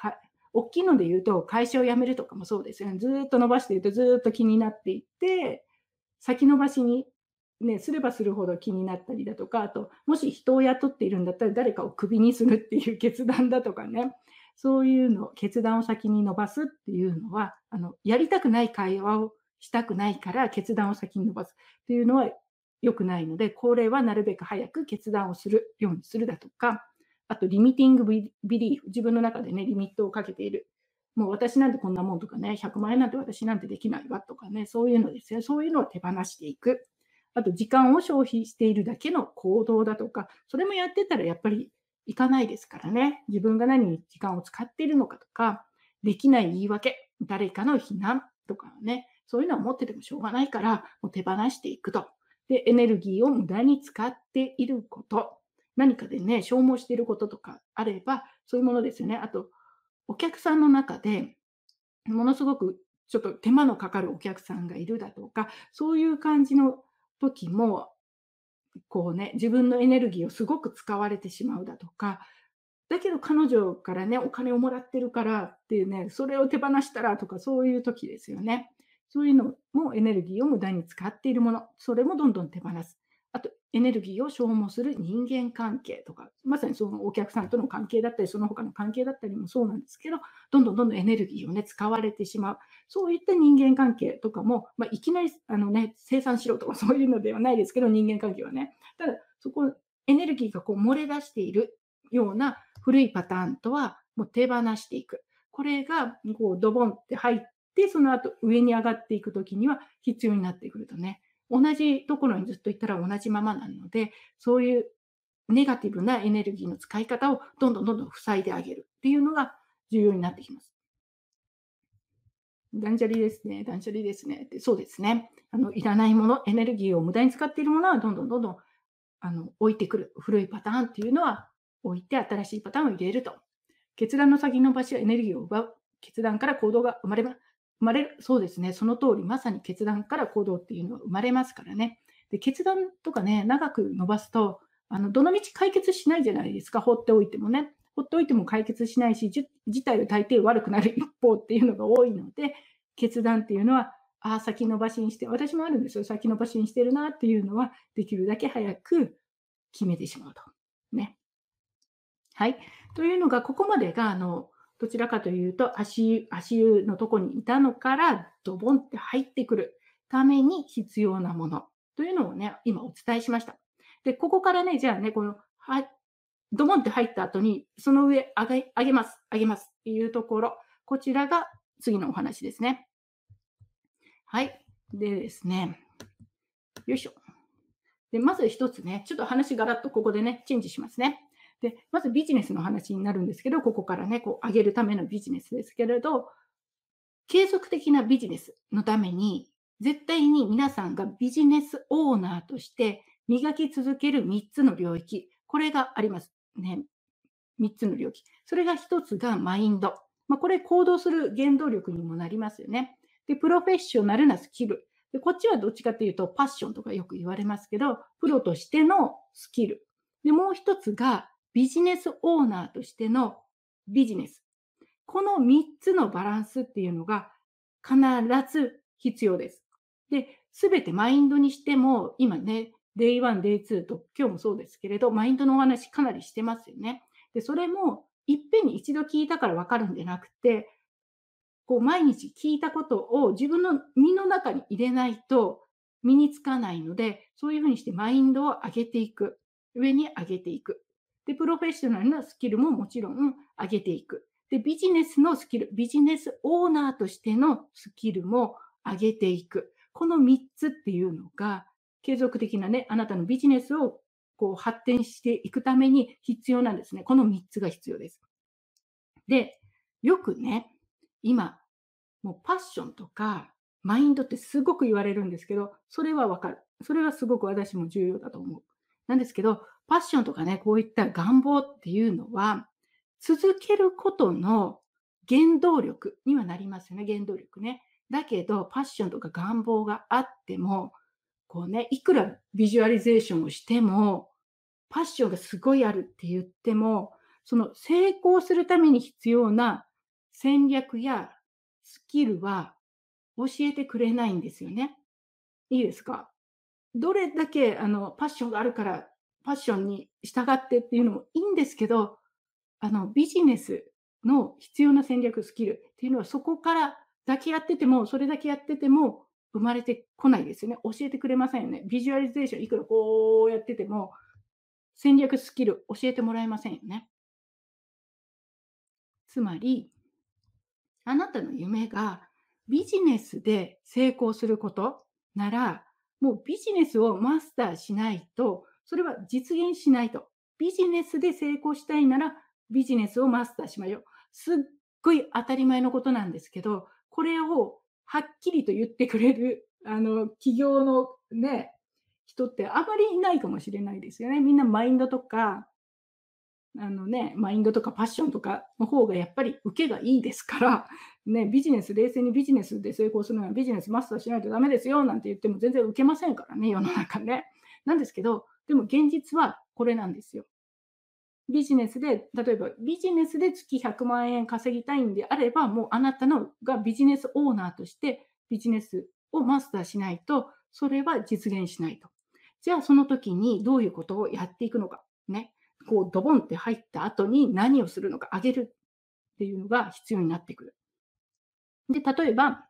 大きいので言うと、会社を辞めるとかもそうですよね。ずっと伸ばしているとずっと気になっていって、先延ばしに、ね、すればするほど気になったりだとか、あと、もし人を雇っているんだったら誰かをクビにするっていう決断だとかね、そういうの、決断を先に伸ばすっていうのは、あのやりたくない会話をしたくないから決断を先に伸ばすっていうのは良くないので、これはなるべく早く決断をするようにするだとか、あと、リミティングビリーフ、自分の中でね、リミットをかけている。もう私なんてこんなもんとかね、100万円なんて私なんてできないわとかね、そういうのですよ。そういうのを手放していく。あと、時間を消費しているだけの行動だとか、それもやってたらやっぱりいかないですからね。自分が何に時間を使っているのかとか、できない言い訳、誰かの非難とかね、そういうのは持っててもしょうがないから、もう手放していくと。で、エネルギーを無駄に使っていること。何かでね、消耗していることとかあれば、そういうものですよね。あと、お客さんの中で、ものすごくちょっと手間のかかるお客さんがいるだとか、そういう感じの時も、こうね、自分のエネルギーをすごく使われてしまうだとか、だけど彼女からね、お金をもらってるからっていうね、それを手放したらとか、そういう時ですよね。そういうのもエネルギーを無駄に使っているもの、それもどんどん手放す。エネルギーを消耗する人間関係とか、まさにそのお客さんとの関係だったり、その他の関係だったりもそうなんですけど、どんどんどんどんエネルギーをね、使われてしまう。そういった人間関係とかも、まあ、いきなりあの、ね、生産しろとか そういうのではないですけど、人間関係はね。ただ、そこ、エネルギーがこう漏れ出しているような古いパターンとは、もう手放していく。これが、こう、ドボンって入って、その後上に上がっていくときには必要になってくるとね。同じところにずっといったら同じままなので、そういうネガティブなエネルギーの使い方をどんどんどんどん塞いであげるっていうのが重要になってきます。断捨離ですね。断捨離ですね。そうですね。あの、いらないもの、エネルギーを無駄に使っているものはどんどんどんどんあの置いてくる。古いパターンっていうのは置いて新しいパターンを入れると。決断の先延ばしはエネルギーを奪う。決断から行動が生まれます。生まれる、そうですね、その通り、まさに決断から行動っていうのは生まれますからね。で決断とかね、長く伸ばすと、あのどのみち解決しないじゃないですか、放っておいてもね。ほっといても解決しないし、事態は大抵悪くなる一方っていうのが多いので、決断っていうのは、ああ、先延ばしにして、私もあるんですよ。先延ばしにしてるなっていうのは、できるだけ早く決めてしまうと。ね。はい。というのが、ここまでが、あの、どちらかというと足、足湯のとこにいたのから、ドボンって入ってくるために必要なものというのをね、今お伝えしました。で、ここからね、じゃあね、この、は、ドボンって入った後に、その上上げ、上げます、上げますっていうところ、こちらが次のお話ですね。はい。でですね、よいしょ。で、まず一つね、ちょっと話ガラッとここでね、チェンジしますね。で、まずビジネスの話になるんですけど、ここからね、こう上げるためのビジネスですけれど、継続的なビジネスのために、絶対に皆さんがビジネスオーナーとして磨き続ける3つの領域、これがありますね。3つの領域。それが1つがマインド。まあ、これ行動する原動力にもなりますよね。で、プロフェッショナルなスキル。で、こっちはどっちかというとパッションとかよく言われますけど、プロとしてのスキル。で、もう一つがビジネスオーナーとしてのビジネス。この3つのバランスっていうのが必ず必要です。で、すべてマインドにしても、今ね、Day1、Day2 と今日もそうですけれど、マインドのお話かなりしてますよね。で、それもいっぺんに一度聞いたからわかるんじゃなくて、こう毎日聞いたことを自分の身の中に入れないと身につかないので、そういうふうにしてマインドを上げていく。上に上げていく。で、プロフェッショナルなスキルももちろん上げていく。で、ビジネスのスキル、ビジネスオーナーとしてのスキルも上げていく。この3つっていうのが、継続的なね、あなたのビジネスをこう発展していくために必要なんですね。この3つが必要です。で、よくね、今、もうパッションとかマインドってすごく言われるんですけど、それはわかる。それはすごく私も重要だと思う。なんですけど、パッションとかね、こういった願望っていうのは、続けることの原動力にはなりますよね、原動力ね。だけど、パッションとか願望があっても、こうね、いくらビジュアリゼーションをしても、パッションがすごいあるって言っても、その成功するために必要な戦略やスキルは教えてくれないんですよね。いいですか？どれだけあのパッションがあるからパッションに従ってっていうのもいいんですけど、あのビジネスの必要な戦略、スキルっていうのはそこからだけやってても、それだけやってても生まれてこないですよね。教えてくれませんよね。ビジュアリゼーションいくらこうやってても、戦略スキル教えてもらえませんよね。つまり、あなたの夢がビジネスで成功することなら、もうビジネスをマスターしないと、それは実現しないと。ビジネスで成功したいなら、ビジネスをマスターしまよう。すっごい当たり前のことなんですけど、これをはっきりと言ってくれる、あの、企業のね、人ってあまりいないかもしれないですよね。みんなマインドとか、あのね、マインドとかパッションとかの方がやっぱり受けがいいですから、ね、ビジネス、冷静にビジネスで成功するのはビジネスマスターしないとダメですよなんて言っても全然受けませんからね、世の中ね。なんですけど、でも現実はこれなんですよ。ビジネスで、例えばビジネスで月100万円稼ぎたいんであれば、もうあなたのがビジネスオーナーとしてビジネスをマスターしないと、それは実現しないと。じゃあその時にどういうことをやっていくのか。ね。こうドボンって入った後に何をするのか、上げるっていうのが必要になってくる。で、例えば、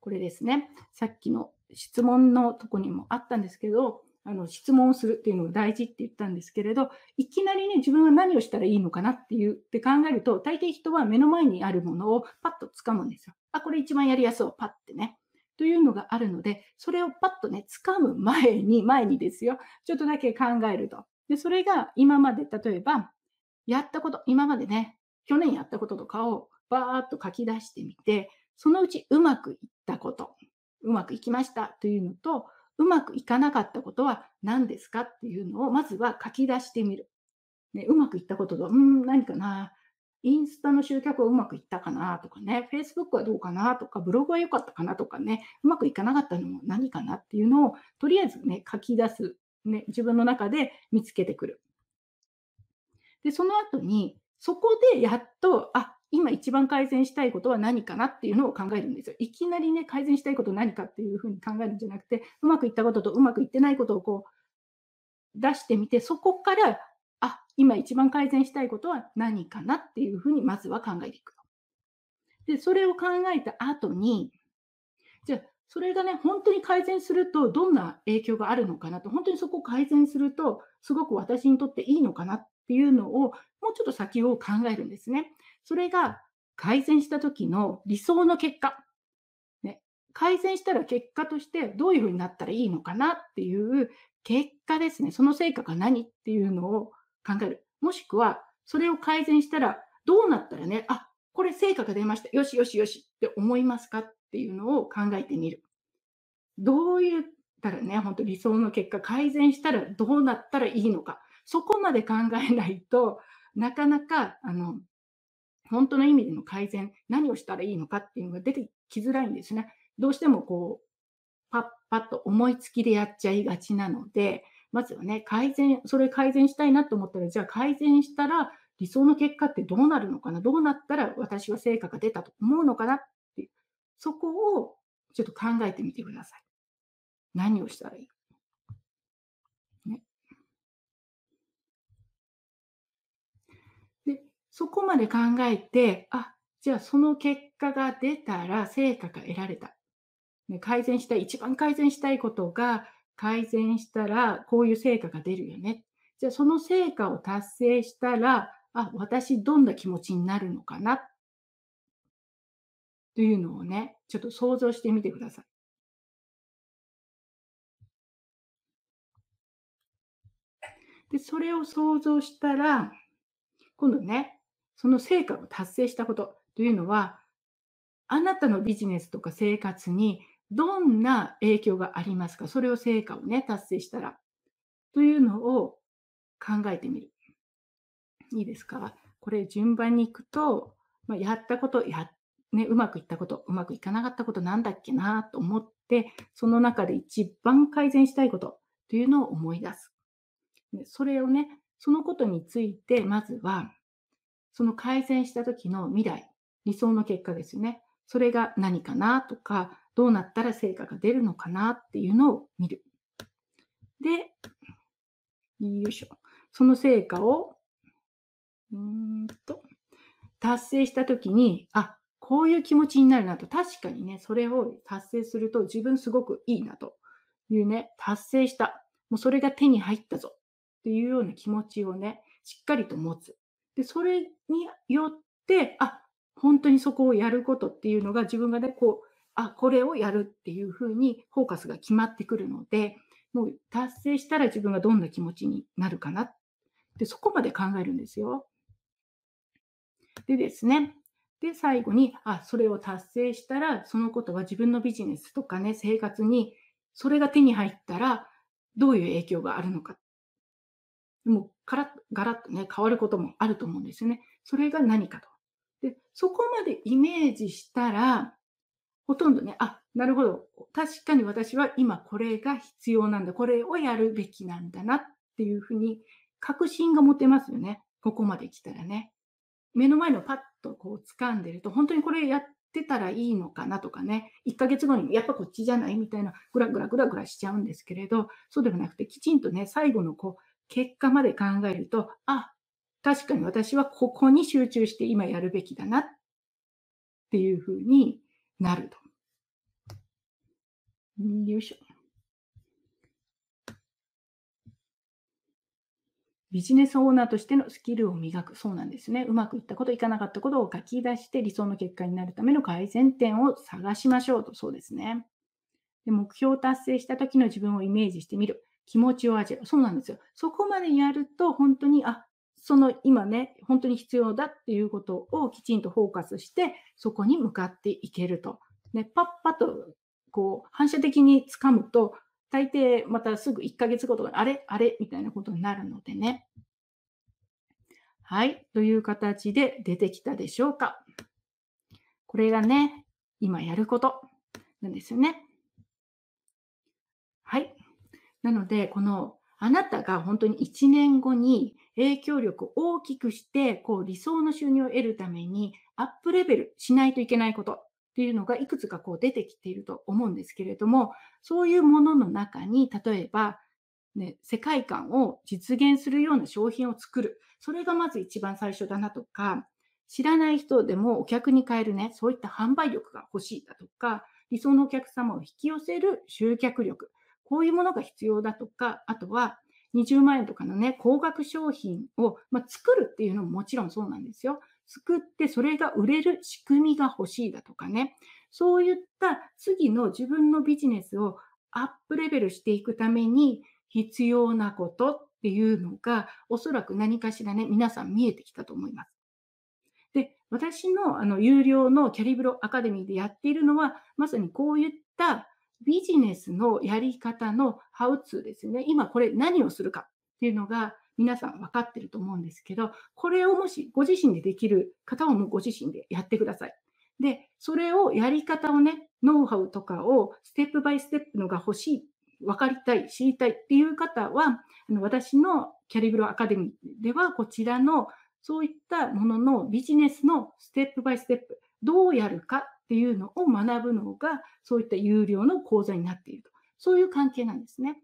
これですね。さっきの質問のとこにもあったんですけど、あの質問をするっていうのが大事って言ったんですけれど、いきなりね、自分は何をしたらいいのかなっていうって考えると、大抵人は目の前にあるものをパッと掴むんですよ。あ、これ一番やりやすそう、パッてね。というのがあるので、それをパッとね、掴む前に、前にですよ、ちょっとだけ考えると。で、それが今まで、例えば、やったこと、今までね、去年やったこととかをバーっと書き出してみて、そのうちうまくいったこと、うまくいきましたというのと、うまくいかなかったことは何ですかっていうのをまずは書き出してみる。ね、うまくいったことと、うん、何かな。インスタの集客はうまくいったかなとかね、Facebook はどうかなとか、ブログは良かったかなとかね、うまくいかなかったのも何かなっていうのを、とりあえずね、書き出す。ね、自分の中で見つけてくる。で、その後に、そこでやっと、あ、今一番改善したいことは何かなっていうのを考えるんですよ。いきなりね、改善したいこと何かっていうふうに考えるんじゃなくて、うまくいったこととうまくいってないことをこう出してみて、そこから、あ、今一番改善したいことは何かなっていうふうにまずは考えていく。で、それを考えた後に、じゃあ、それがね、本当に改善するとどんな影響があるのかなと、本当にそこを改善すると、すごく私にとっていいのかなっていうのを、もうちょっと先を考えるんですね。それが改善した時の理想の結果。ね、改善したら結果としてどういうふうになったらいいのかなっていう結果ですね。その成果が何っていうのを考える。もしくは、それを改善したらどうなったらね、あ、これ成果が出ました。よしよしよしって思いますかっていうのを考えてみる。どう言ったらね、本当理想の結果、改善したらどうなったらいいのか。そこまで考えないとなかなか、あの、本当の意味での改善、何をしたらいいのかっていうのが出てきづらいんですね。どうしてもこう、パッパッと思いつきでやっちゃいがちなので、まずはね、改善、それ改善したいなと思ったら、じゃあ改善したら理想の結果ってどうなるのかな？どうなったら私は成果が出たと思うのかなっていう、そこをちょっと考えてみてください。何をしたらいいね。で、そこまで考えて、あ、じゃあその結果が出たら成果が得られた。ね、改善したい、一番改善したいことが改善したらこういう成果が出るよね。じゃあその成果を達成したらあ、私どんな気持ちになるのかな？というのをね、ちょっと想像してみてください。で、それを想像したら、今度ね、その成果を達成したことというのは、あなたのビジネスとか生活にどんな影響がありますか？それを成果をね、達成したら。というのを考えてみる。いいですか？これ順番に行くと、まあ、やったこと、や、ね、うまくいったこと、うまくいかなかったことなんだっけな？と思って、その中で一番改善したいことというのを思い出す。それをね、そのことについて、まずは、その改善した時の未来、理想の結果ですよね。それが何かなとか、どうなったら成果が出るのかなっていうのを見る。で、よいしょ。その成果をうんと、達成したときに、あ、こういう気持ちになるなと、確かにね、それを達成すると自分すごくいいなというね、達成した。もうそれが手に入ったぞっていうような気持ちをね、しっかりと持つ。で、それによって、あ、本当にそこをやることっていうのが自分がね、こう、あ、これをやるっていうふうにフォーカスが決まってくるので、もう達成したら自分がどんな気持ちになるかなで、そこまで考えるんですよ。でですね、で、最後に、あ、それを達成したら、そのことは自分のビジネスとかね、生活に、それが手に入ったら、どういう影響があるのか。もう、から、ガラッとね、変わることもあると思うんですよね。それが何かと。で、そこまでイメージしたら、ほとんどね、あ、なるほど。確かに私は今これが必要なんだ。これをやるべきなんだなっていうふうに確信が持てますよね。ここまで来たらね。目の前のパッとこう掴んでると、本当にこれやってたらいいのかなとかね、1ヶ月後にやっぱこっちじゃないみたいな、ぐらぐらぐらぐらしちゃうんですけれど、そうではなくて、きちんとね、最後のこう、結果まで考えると、あ、確かに私はここに集中して今やるべきだなっていうふうになると。よいしょ。ビジネスオーナーとしてのスキルを磨く。そうなんですね。うまくいったこと、いかなかったことを書き出して理想の結果になるための改善点を探しましょうと。そうですね。で目標を達成した時の自分をイメージしてみる。気持ちを味わう。そうなんですよ。そこまでやると、本当に、あ、その今ね、本当に必要だっていうことをきちんとフォーカスして、そこに向かっていけると。ね、パッパと、こう、反射的につかむと、大抵またすぐ1ヶ月後とか、あれあれみたいなことになるのでね。はい。という形で出てきたでしょうか。これがね、今やることなんですよね。はい。なので、この、あなたが本当に1年後に影響力を大きくして、こう理想の収入を得るためにアップレベルしないといけないことっていうのがいくつかこう出てきていると思うんですけれども、そういうものの中に、例えば、ね、世界観を実現するような商品を作る。それがまず一番最初だなとか、知らない人でもお客に変えるね、そういった販売力が欲しいだとか、理想のお客様を引き寄せる集客力。こういうものが必要だとか、あとは20万円とかのね、高額商品を、まあ、作るっていうのももちろんそうなんですよ。作ってそれが売れる仕組みが欲しいだとかね。そういった次の自分のビジネスをアップレベルしていくために必要なことっていうのが、おそらく何かしらね、皆さん見えてきたと思います。で、私のあの有料のキャリブロアカデミーでやっているのは、まさにこういったビジネスのやり方のハウツーですね。今これ何をするかっていうのが皆さん分かってると思うんですけど、これをもしご自身でできる方はもうご自身でやってください。で、それをやり方をね、ノウハウとかをステップバイステップのが欲しい、分かりたい、知りたいっていう方は、あの私のキャリブロアカデミーではこちらのそういったもののビジネスのステップバイステップ、どうやるかっていうのを学ぶのが、そういった有料の講座になっていると。そういう関係なんですね。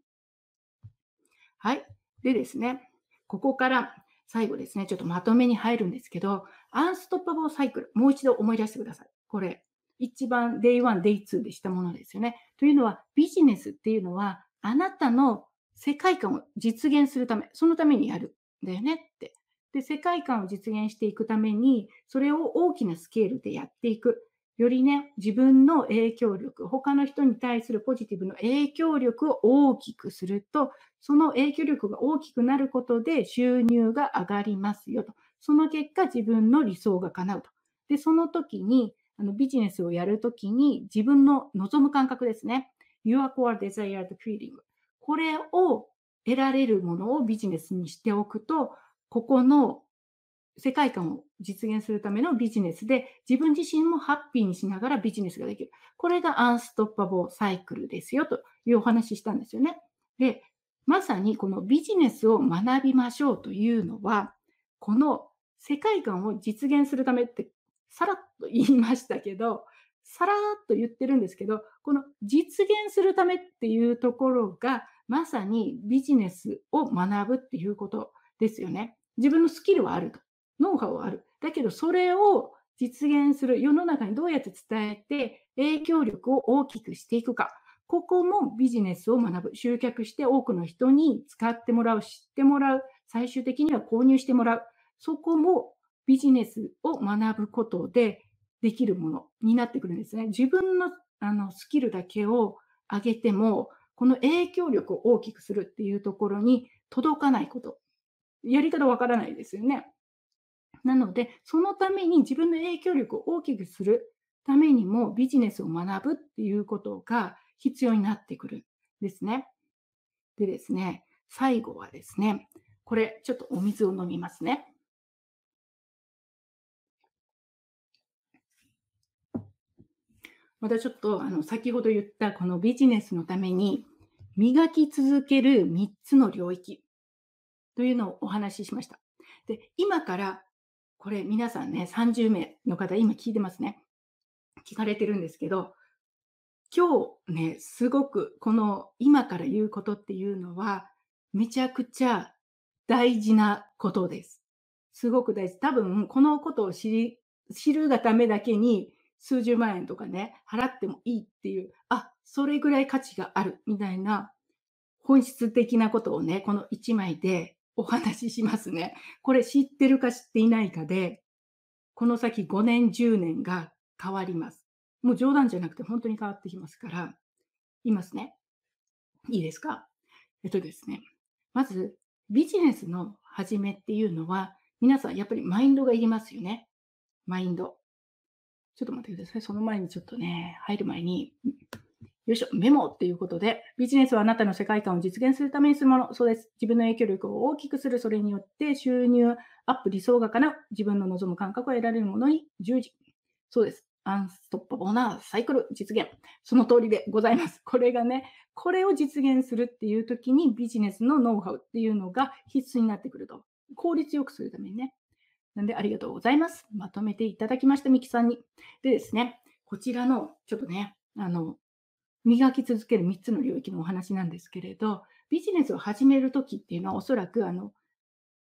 はい。でですね、ここから最後ですね、ちょっとまとめに入るんですけど、アンストッパボーサイクル、もう一度思い出してください。これ、一番 Day1、Day2 でしたものですよね。というのは、ビジネスっていうのは、あなたの世界観を実現するため、そのためにやるんだよねって。で、世界観を実現していくために、それを大きなスケールでやっていく。よりね、自分の影響力、他の人に対するポジティブの影響力を大きくすると、その影響力が大きくなることで収入が上がりますよと。その結果、自分の理想が叶うと。で、その時に、あのビジネスをやるときに自分の望む感覚ですね。Your core desired feeling。これを得られるものをビジネスにしておくと、ここの世界観を実現するためのビジネスで、自分自身もハッピーにしながらビジネスができる。これがアンストッパボーサイクルですよというお話ししたんですよね。で、まさにこのビジネスを学びましょうというのは、この世界観を実現するためってさらっと言いましたけど、さらっと言ってるんですけど、この実現するためっていうところが、まさにビジネスを学ぶっていうことですよね。自分のスキルはあると。ノウハウはある。だけど、それを実現する、世の中にどうやって伝えて、影響力を大きくしていくか。ここもビジネスを学ぶ。集客して多くの人に使ってもらう、知ってもらう。最終的には購入してもらう。そこもビジネスを学ぶことでできるものになってくるんですね。自分のあのスキルだけを上げても、この影響力を大きくするっていうところに届かないこと。やり方わからないですよね。なので、そのために自分の影響力を大きくするためにもビジネスを学ぶっていうことが必要になってくるんですね。でですね、最後はですね、これちょっとお水を飲みますね。またちょっとあの先ほど言ったこのビジネスのために磨き続ける3つの領域というのをお話ししました。で、今からこれ皆さんね、30名の方、今聞いてますね。聞かれてるんですけど、今日ね、すごくこの今から言うことっていうのは、めちゃくちゃ大事なことです。すごく大事。多分、このことを知り、知るがためだけに数十万円とかね、払ってもいいっていう、あ、それぐらい価値があるみたいな本質的なことをね、この1枚でお話ししますね。これ知ってるか知っていないかで、この先5年、10年が変わります。もう冗談じゃなくて本当に変わってきますから、言いますね。いいですか？えっとですね。まず、ビジネスの始めっていうのは、皆さんやっぱりマインドがいりますよね。マインド。ちょっと待ってください。その前にちょっとね、入る前に、よいしょ、メモっていうことで、ビジネスはあなたの世界観を実現するためにするもの。そうです。自分の影響力を大きくする。それによって収入アップ、理想がかな自分の望む感覚を得られるものに従事。そうです。アンストッパボーなサイクル実現。その通りでございます。これがね、これを実現するっていう時にビジネスのノウハウっていうのが必須になってくると。効率よくするためにね。なんでありがとうございます。まとめていただきました、ミキさんに。でですね、こちらのちょっとね、あの、磨き続ける3つの領域のお話なんですけれど、ビジネスを始めるときっていうのはおそらくあの、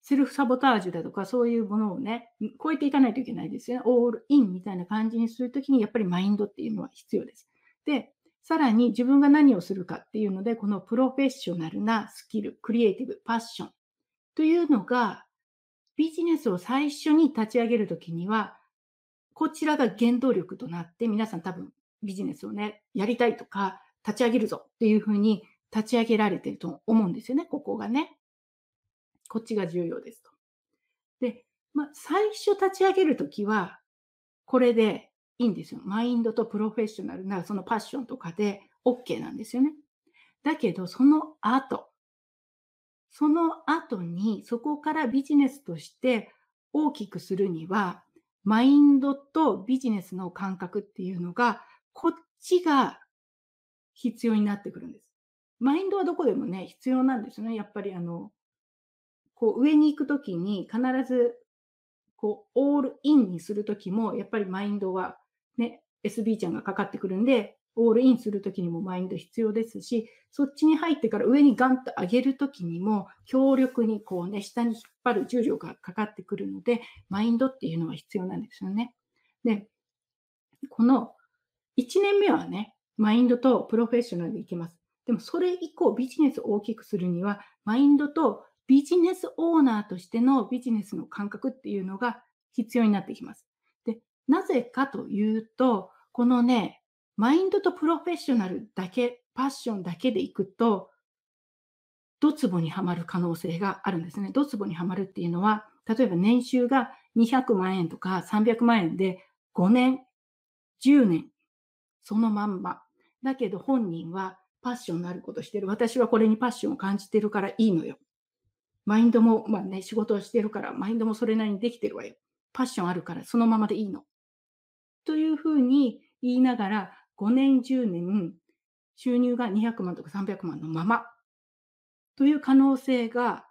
セルフサボタージュだとかそういうものをね、超えていかないといけないですよね。オールインみたいな感じにするときにやっぱりマインドっていうのは必要です。で、さらに自分が何をするかっていうので、このプロフェッショナルなスキル、クリエイティブ、パッションというのが、ビジネスを最初に立ち上げるときには、こちらが原動力となって、皆さん多分ビジネスをね、やりたいとか、立ち上げるぞっていうふうに立ち上げられてると思うんですよね、ここがね。こっちが重要ですと。で、まあ、最初立ち上げるときは、これでいいんですよ。マインドとプロフェッショナルなそのパッションとかで OK なんですよね。だけど、その後、その後に、そこからビジネスとして大きくするには、マインドとビジネスの感覚っていうのが、こっちが必要になってくるんです。マインドはどこでもね、必要なんですね。やっぱりあの、こう上に行くときに必ずこうオールインにするときも、やっぱりマインドはね、SB ちゃんがかかってくるんで、オールインするときにもマインド必要ですし、そっちに入ってから上にガンと上げるときにも、強力にこうね、下に引っ張る重力がかかってくるので、マインドっていうのは必要なんですよね。で、この1年目はね、マインドとプロフェッショナルでいけます。でもそれ以降ビジネスを大きくするには、マインドとビジネスオーナーとしてのビジネスの感覚っていうのが必要になってきます。で、なぜかというと、このね、マインドとプロフェッショナルだけ、パッションだけでいくと、ドツボにはまる可能性があるんですね。ドツボにはまるっていうのは、例えば年収が200万円とか300万円で5年、10年、そのまんま。だけど本人はパッションのあることしてる。私はこれにパッションを感じてるからいいのよ。マインドも、まあね、仕事をしてるから、マインドもそれなりにできてるわよ。パッションあるから、そのままでいいの。というふうに言いながら、5年、10年、収入が200万とか300万のまま、という可能性が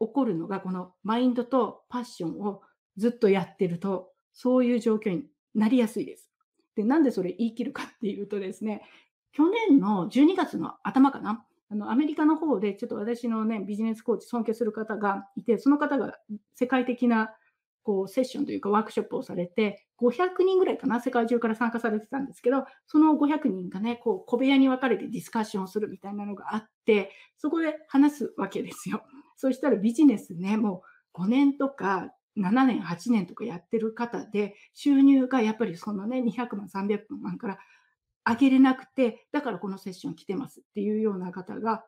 起こるのが、このマインドとパッションをずっとやってると、そういう状況になりやすいです。で、なんでそれ言い切るかっていうとですね、去年の12月の頭かな、あの、アメリカの方で、ちょっと私のね、ビジネスコーチ尊敬する方がいて、その方が世界的な、こう、セッションというかワークショップをされて、500人ぐらいかな、世界中から参加されてたんですけど、その500人がね、こう、小部屋に分かれてディスカッションをするみたいなのがあって、そこで話すわけですよ。そしたらビジネスね、もう5年とか7年、8年とかやってる方で、収入がやっぱりそのね、200万、300万から上げれなくて、だからこのセッション来てますっていうような方が、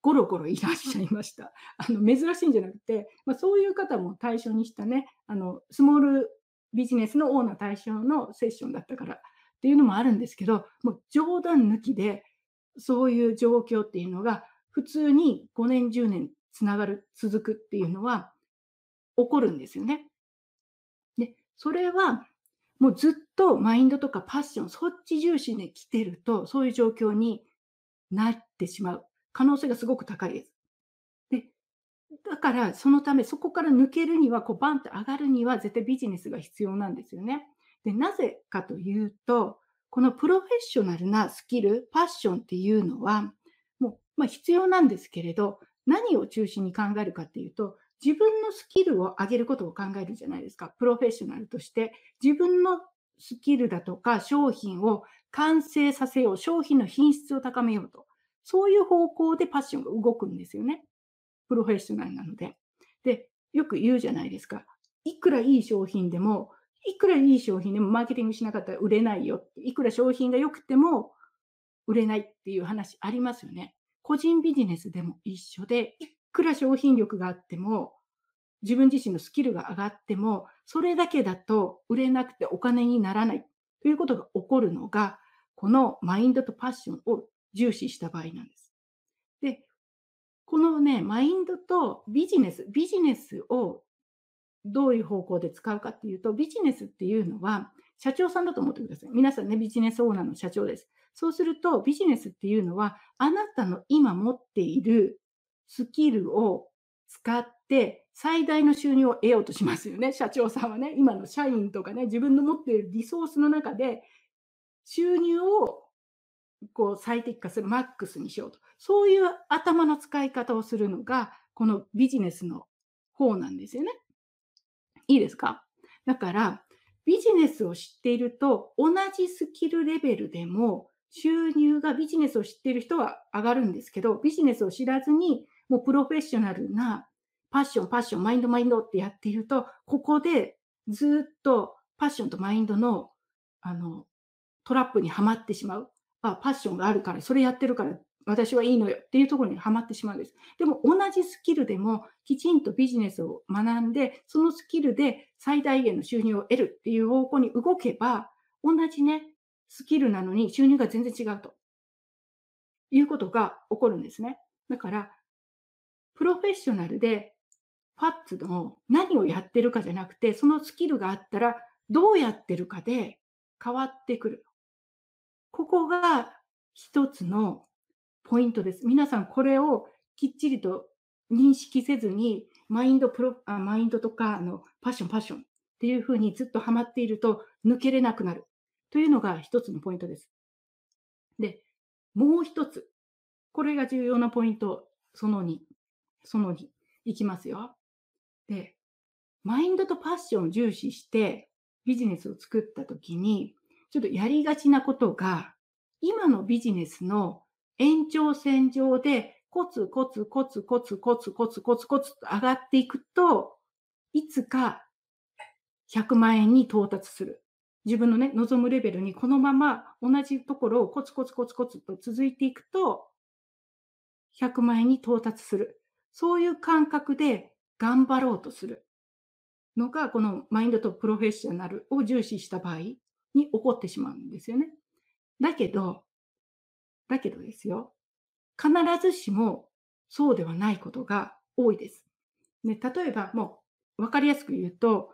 ゴロゴロいらっしゃいました。あの珍しいんじゃなくて、まあ、そういう方も対象にしたね、あのスモールビジネスのオーナー対象のセッションだったからっていうのもあるんですけど、もう冗談抜きで、そういう状況っていうのが、普通に5年、10年つながる、続くっていうのは起こるんですよね。で、それはもうずっとマインドとかパッション、そっち重視で来てると、そういう状況になってしまう可能性がすごく高いです。で、だからそのため、そこから抜けるには、こうバンと上がるには絶対ビジネスが必要なんですよね。で、なぜかというと、このプロフェッショナルなスキル、パッションっていうのは、もう、まあ、必要なんですけれど、何を中心に考えるかっていうと、自分のスキルを上げることを考えるじゃないですか。プロフェッショナルとして、自分のスキルだとか商品を完成させよう、商品の品質を高めようと。そういう方向でパッションが動くんですよね。プロフェッショナルなので。で、よく言うじゃないですか。いくらいい商品でも、いくらいい商品でもマーケティングしなかったら売れないよ。いくら商品が良くても売れないっていう話ありますよね。個人ビジネスでも一緒で、いくら商品力があっても、自分自身のスキルが上がっても、それだけだと売れなくてお金にならないということが起こるのが、このマインドとパッションを重視した場合なんです。で、このね、マインドとビジネス、ビジネスをどういう方向で使うかっていうと、ビジネスっていうのは社長さんだと思ってください。皆さんね、ビジネスオーナーの社長です。そうすると、ビジネスっていうのは、あなたの今持っているスキルを使って最大の収入を得ようとしますよね。社長さんはね、今の社員とかね、自分の持っているリソースの中で収入をこう最適化する、マックスにしようと。そういう頭の使い方をするのが、このビジネスの方なんですよね。いいですか？だから、ビジネスを知っていると、同じスキルレベルでも収入がビジネスを知っている人は上がるんですけど、ビジネスを知らずに、もうプロフェッショナルなパッション、パッション、マインド、マインドってやっていると、ここでずっとパッションとマインドのあのトラップにはまってしまう。あ、パッションがあるから、それやってるから私はいいのよっていうところにはまってしまうんです。でも同じスキルでもきちんとビジネスを学んで、そのスキルで最大限の収入を得るっていう方向に動けば、同じね、スキルなのに収入が全然違うということが起こるんですね。だから、プロフェッショナルでパッツの何をやってるかじゃなくて、そのスキルがあったらどうやってるかで変わってくる。ここが一つのポイントです。皆さんこれをきっちりと認識せずに、マインドプロあマインドとかあのパッション、パッションっていうふうにずっとハマっていると抜けれなくなるというのが一つのポイントです。で、もう一つ。これが重要なポイント。その2。その2。いきますよ。で、マインドとパッションを重視してビジネスを作ったときに、ちょっとやりがちなことが、今のビジネスの延長線上でコツコツコツコツコツコツコツコツと上がっていくと、いつか100万円に到達する。自分のね、望むレベルにこのまま同じところをコツコツコツコツと続いていくと、100万円に到達する。そういう感覚で頑張ろうとするのが、このマインドとプロフェッショナルを重視した場合に起こってしまうんですよね。だけど、だけどですよ、必ずしもそうではないことが多いです。ね、例えば、もう分かりやすく言うと、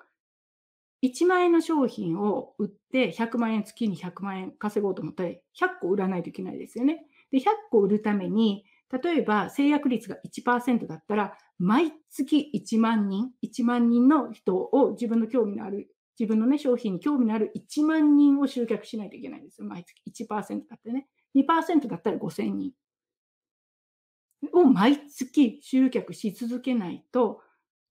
1万円の商品を売って100万円、月に100万円稼ごうと思ったら100個売らないといけないですよね。で、100個売るために、例えば制約率が1%だったら、毎月1万人、1万人の人を自分の興味のある、自分のね、商品に興味のある1万人を集客しないといけないんですよ。毎月1%だってね。2%だったら5000人を毎月集客し続けないと、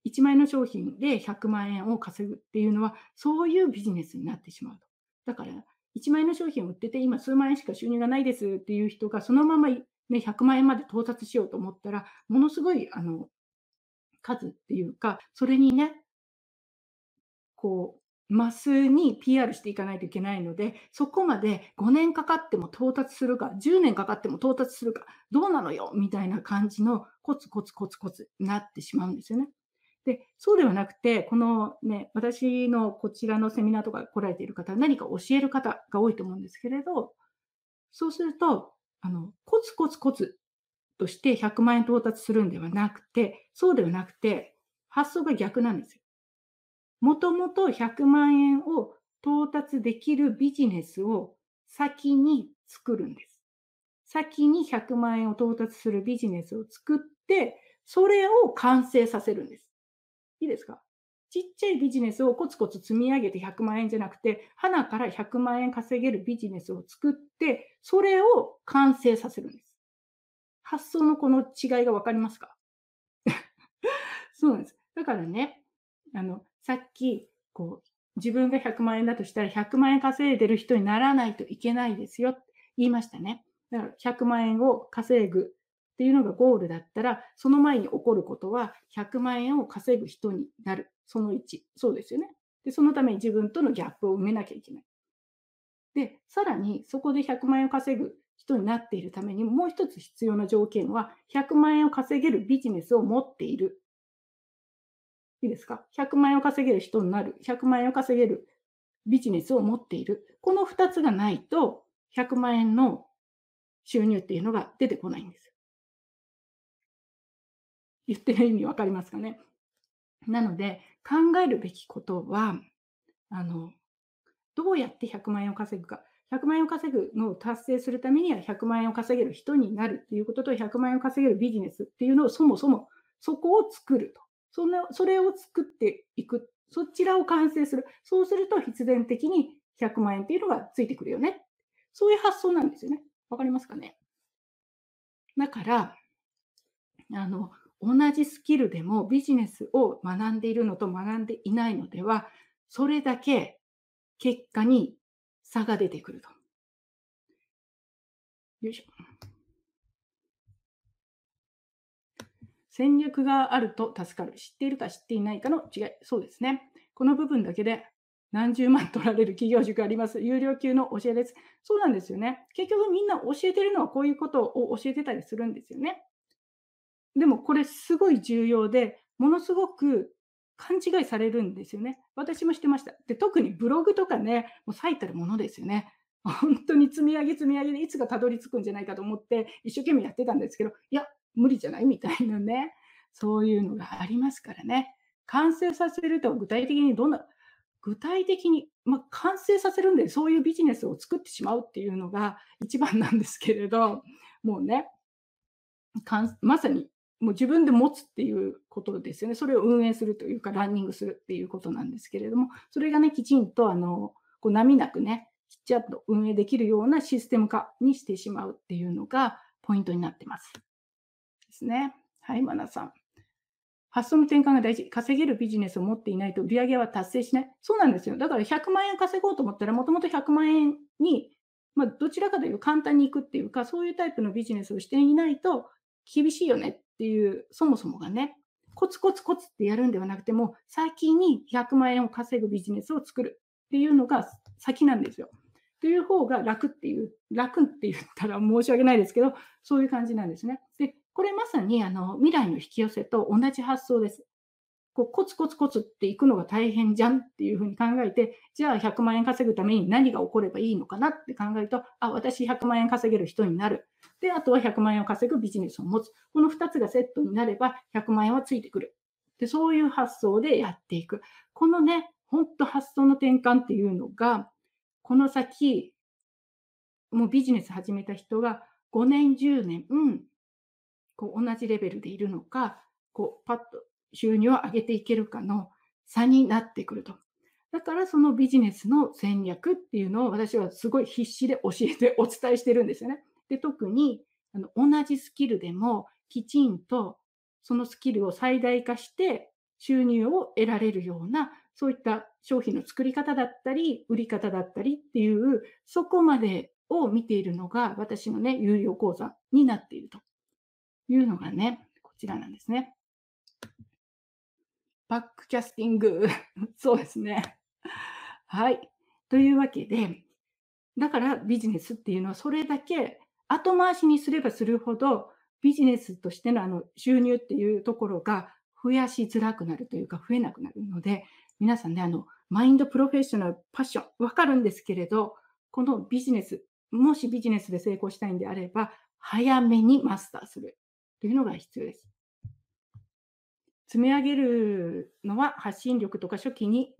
1万円の商品で100万円を稼ぐっていうのは、そういうビジネスになってしまうと。だから、1万円の商品を売ってて、今数万円しか収入がないですっていう人が、そのまま、ね、100万円まで到達しようと思ったら、ものすごいあの数っていうか、それにね、こう、マスに PR していかないといけないので、そこまで5年かかっても到達するか、10年かかっても到達するか、どうなのよみたいな感じのコツコツコツコツになってしまうんですよね。で、そうではなくて、このね、私のこちらのセミナーとか来られている方何か教える方が多いと思うんですけれど、そうすると、あの、コツコツコツとして100万円到達するんではなくて、そうではなくて、発想が逆なんですよ。もともと100万円を到達できるビジネスを先に作るんです。先に100万円を到達するビジネスを作って、それを完成させるんです。いいですか？ちっちゃいビジネスをコツコツ積み上げて100万円じゃなくて、花から100万円稼げるビジネスを作って、それを完成させるんです。発想のこの違いがわかりますか？そうなんです。だからね、あの、さっき、こう、自分が100万円だとしたら100万円稼いでる人にならないといけないですよって言いましたね。だから100万円を稼ぐっていうのがゴールだったら、その前に起こることは100万円を稼ぐ人になる。その1。そうですよね。で、そのために自分とのギャップを埋めなきゃいけない。で、さらにそこで100万円を稼ぐ人になっているためにもう一つ必要な条件は100万円を稼げるビジネスを持っているいいですか ?100 万円を稼げる人になる。100万円を稼げるビジネスを持っている。この2つがないと、100万円の収入っていうのが出てこないんです。言ってる意味わかりますかね？なので、考えるべきことは、あの、どうやって100万円を稼ぐか。100万円を稼ぐのを達成するためには100万円を稼げる人になるっていうことと100万円を稼げるビジネスっていうのをそもそもそこを作ると。そんなそれを作っていく。そちらを完成する。そうすると必然的に100万円っていうのがついてくるよね。そういう発想なんですよね。わかりますかね？だから、あの、同じスキルでもビジネスを学んでいるのと学んでいないのでは、それだけ結果に差が出てくると。よいしょ。戦略があると助かる。知っているか知っていないかの違い。そうですね。この部分だけで何十万取られる企業塾あります。有料級の教えです。そうなんですよね。結局みんな教えてるのはこういうことを教えてたりするんですよね。でもこれすごい重要で、ものすごく勘違いされるんですよね。私もしてました。で、特にブログとかね、もう最たるものですよね。本当に積み上げ積み上げでいつかたどり着くんじゃないかと思って一生懸命やってたんですけど、いや、無理じゃない？みたいなね、そういうのがありますからね。完成させると具体的にどんな、具体的に、まあ、完成させるんでそういうビジネスを作ってしまうっていうのが一番なんですけれど、もうね、まさにもう自分で持つっていうことですよね。それを運営するというか、ランニングするっていうことなんですけれども、それがね、きちんと、あの、こう波なくね、きちっと運営できるようなシステム化にしてしまうっていうのがポイントになってます。ですね。はい、マナさん。発想の転換が大事。稼げるビジネスを持っていないと売り上げは達成しない。そうなんですよ。だから100万円稼ごうと思ったら、もともと100万円に、まあ、どちらかというと簡単にいくっていうか、そういうタイプのビジネスをしていないと厳しいよねっていう、そもそもがね、コツコツコツってやるんではなくても、先に100万円を稼ぐビジネスを作るっていうのが先なんですよ。という方が楽っていう、楽って言ったら申し訳ないですけど、そういう感じなんですね。で、これまさにあの未来の引き寄せと同じ発想です。こうコツコツコツっていくのが大変じゃんっていうふうに考えて、じゃあ100万円稼ぐために何が起こればいいのかなって考えると、あ、私100万円稼げる人になる。で、あとは100万円を稼ぐビジネスを持つ。この2つがセットになれば100万円はついてくる。で、そういう発想でやっていく。このね、本当発想の転換っていうのが、この先、もうビジネス始めた人が5年、10年、うん、こう同じレベルでいるのか、こうパッと収入を上げていけるかの差になってくると。だからそのビジネスの戦略っていうのを私はすごい必死で教えてお伝えしてるんですよね。で特にあの同じスキルでもきちんとそのスキルを最大化して収入を得られるようなそういった商品の作り方だったり売り方だったりっていうそこまでを見ているのが私のね有料講座になっているというのがねこちらなんですね。バックキャスティング。そうですね。はい。というわけで、だからビジネスっていうのはそれだけ後回しにすればするほどビジネスとしてのあの収入っていうところが増やしづらくなるというか増えなくなるので、皆さんね、あの、マインドプロフェッショナル、パッション、わかるんですけれど、このビジネス、もしビジネスで成功したいんであれば、早めにマスターするというのが必要です。積み上げるのは発信力とか初期に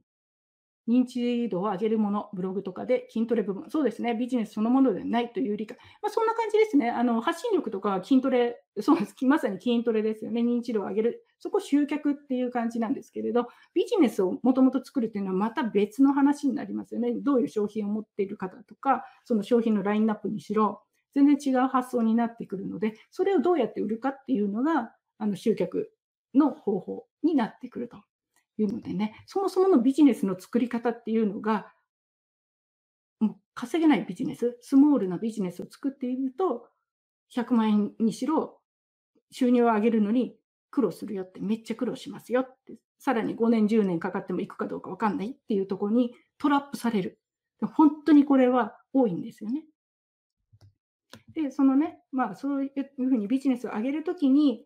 認知度を上げるもの、ブログとかで筋トレ部分。そうですね。ビジネスそのものではないという理解。まあ、そんな感じですね。あの発信力とか筋トレ、そうです。まさに筋トレですよね。認知度を上げる。そこ集客っていう感じなんですけれど、ビジネスをもともと作るっていうのはまた別の話になりますよね。どういう商品を持っている方とか、その商品のラインナップにしろ、全然違う発想になってくるので、それをどうやって売るかっていうのが、あの集客の方法になってくるというのでね、そもそものビジネスの作り方っていうのが、もう稼げないビジネス、スモールなビジネスを作っていると、100万円にしろ、収入を上げるのに苦労するよって、めっちゃ苦労しますよって、さらに5年、10年かかってもいくかどうか分かんないっていうところにトラップされる。本当にこれは多いんですよね。で、そのね、まあそういうふうにビジネスを上げるときに、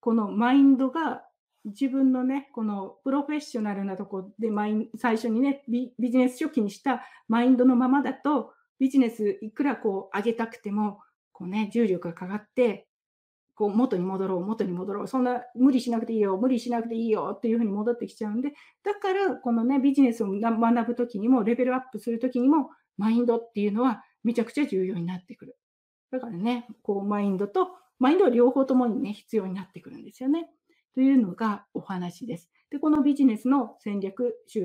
このマインドが自分のね、このプロフェッショナルなとこでマイン最初にねビ、ビジネス初期にしたマインドのままだと、ビジネスいくらこう上げたくても、こうね、重力がかかって、こう元に戻ろう、元に戻ろう、そんな無理しなくていいよ、無理しなくていいよっていうふうに戻ってきちゃうんで、だからこのね、ビジネスを学ぶときにも、レベルアップするときにも、マインドっていうのはめちゃくちゃ重要になってくる。だからね、こうマインドと、マインドは両方ともにね、必要になってくるんですよね。というのがお話です。で、このビジネスの戦略、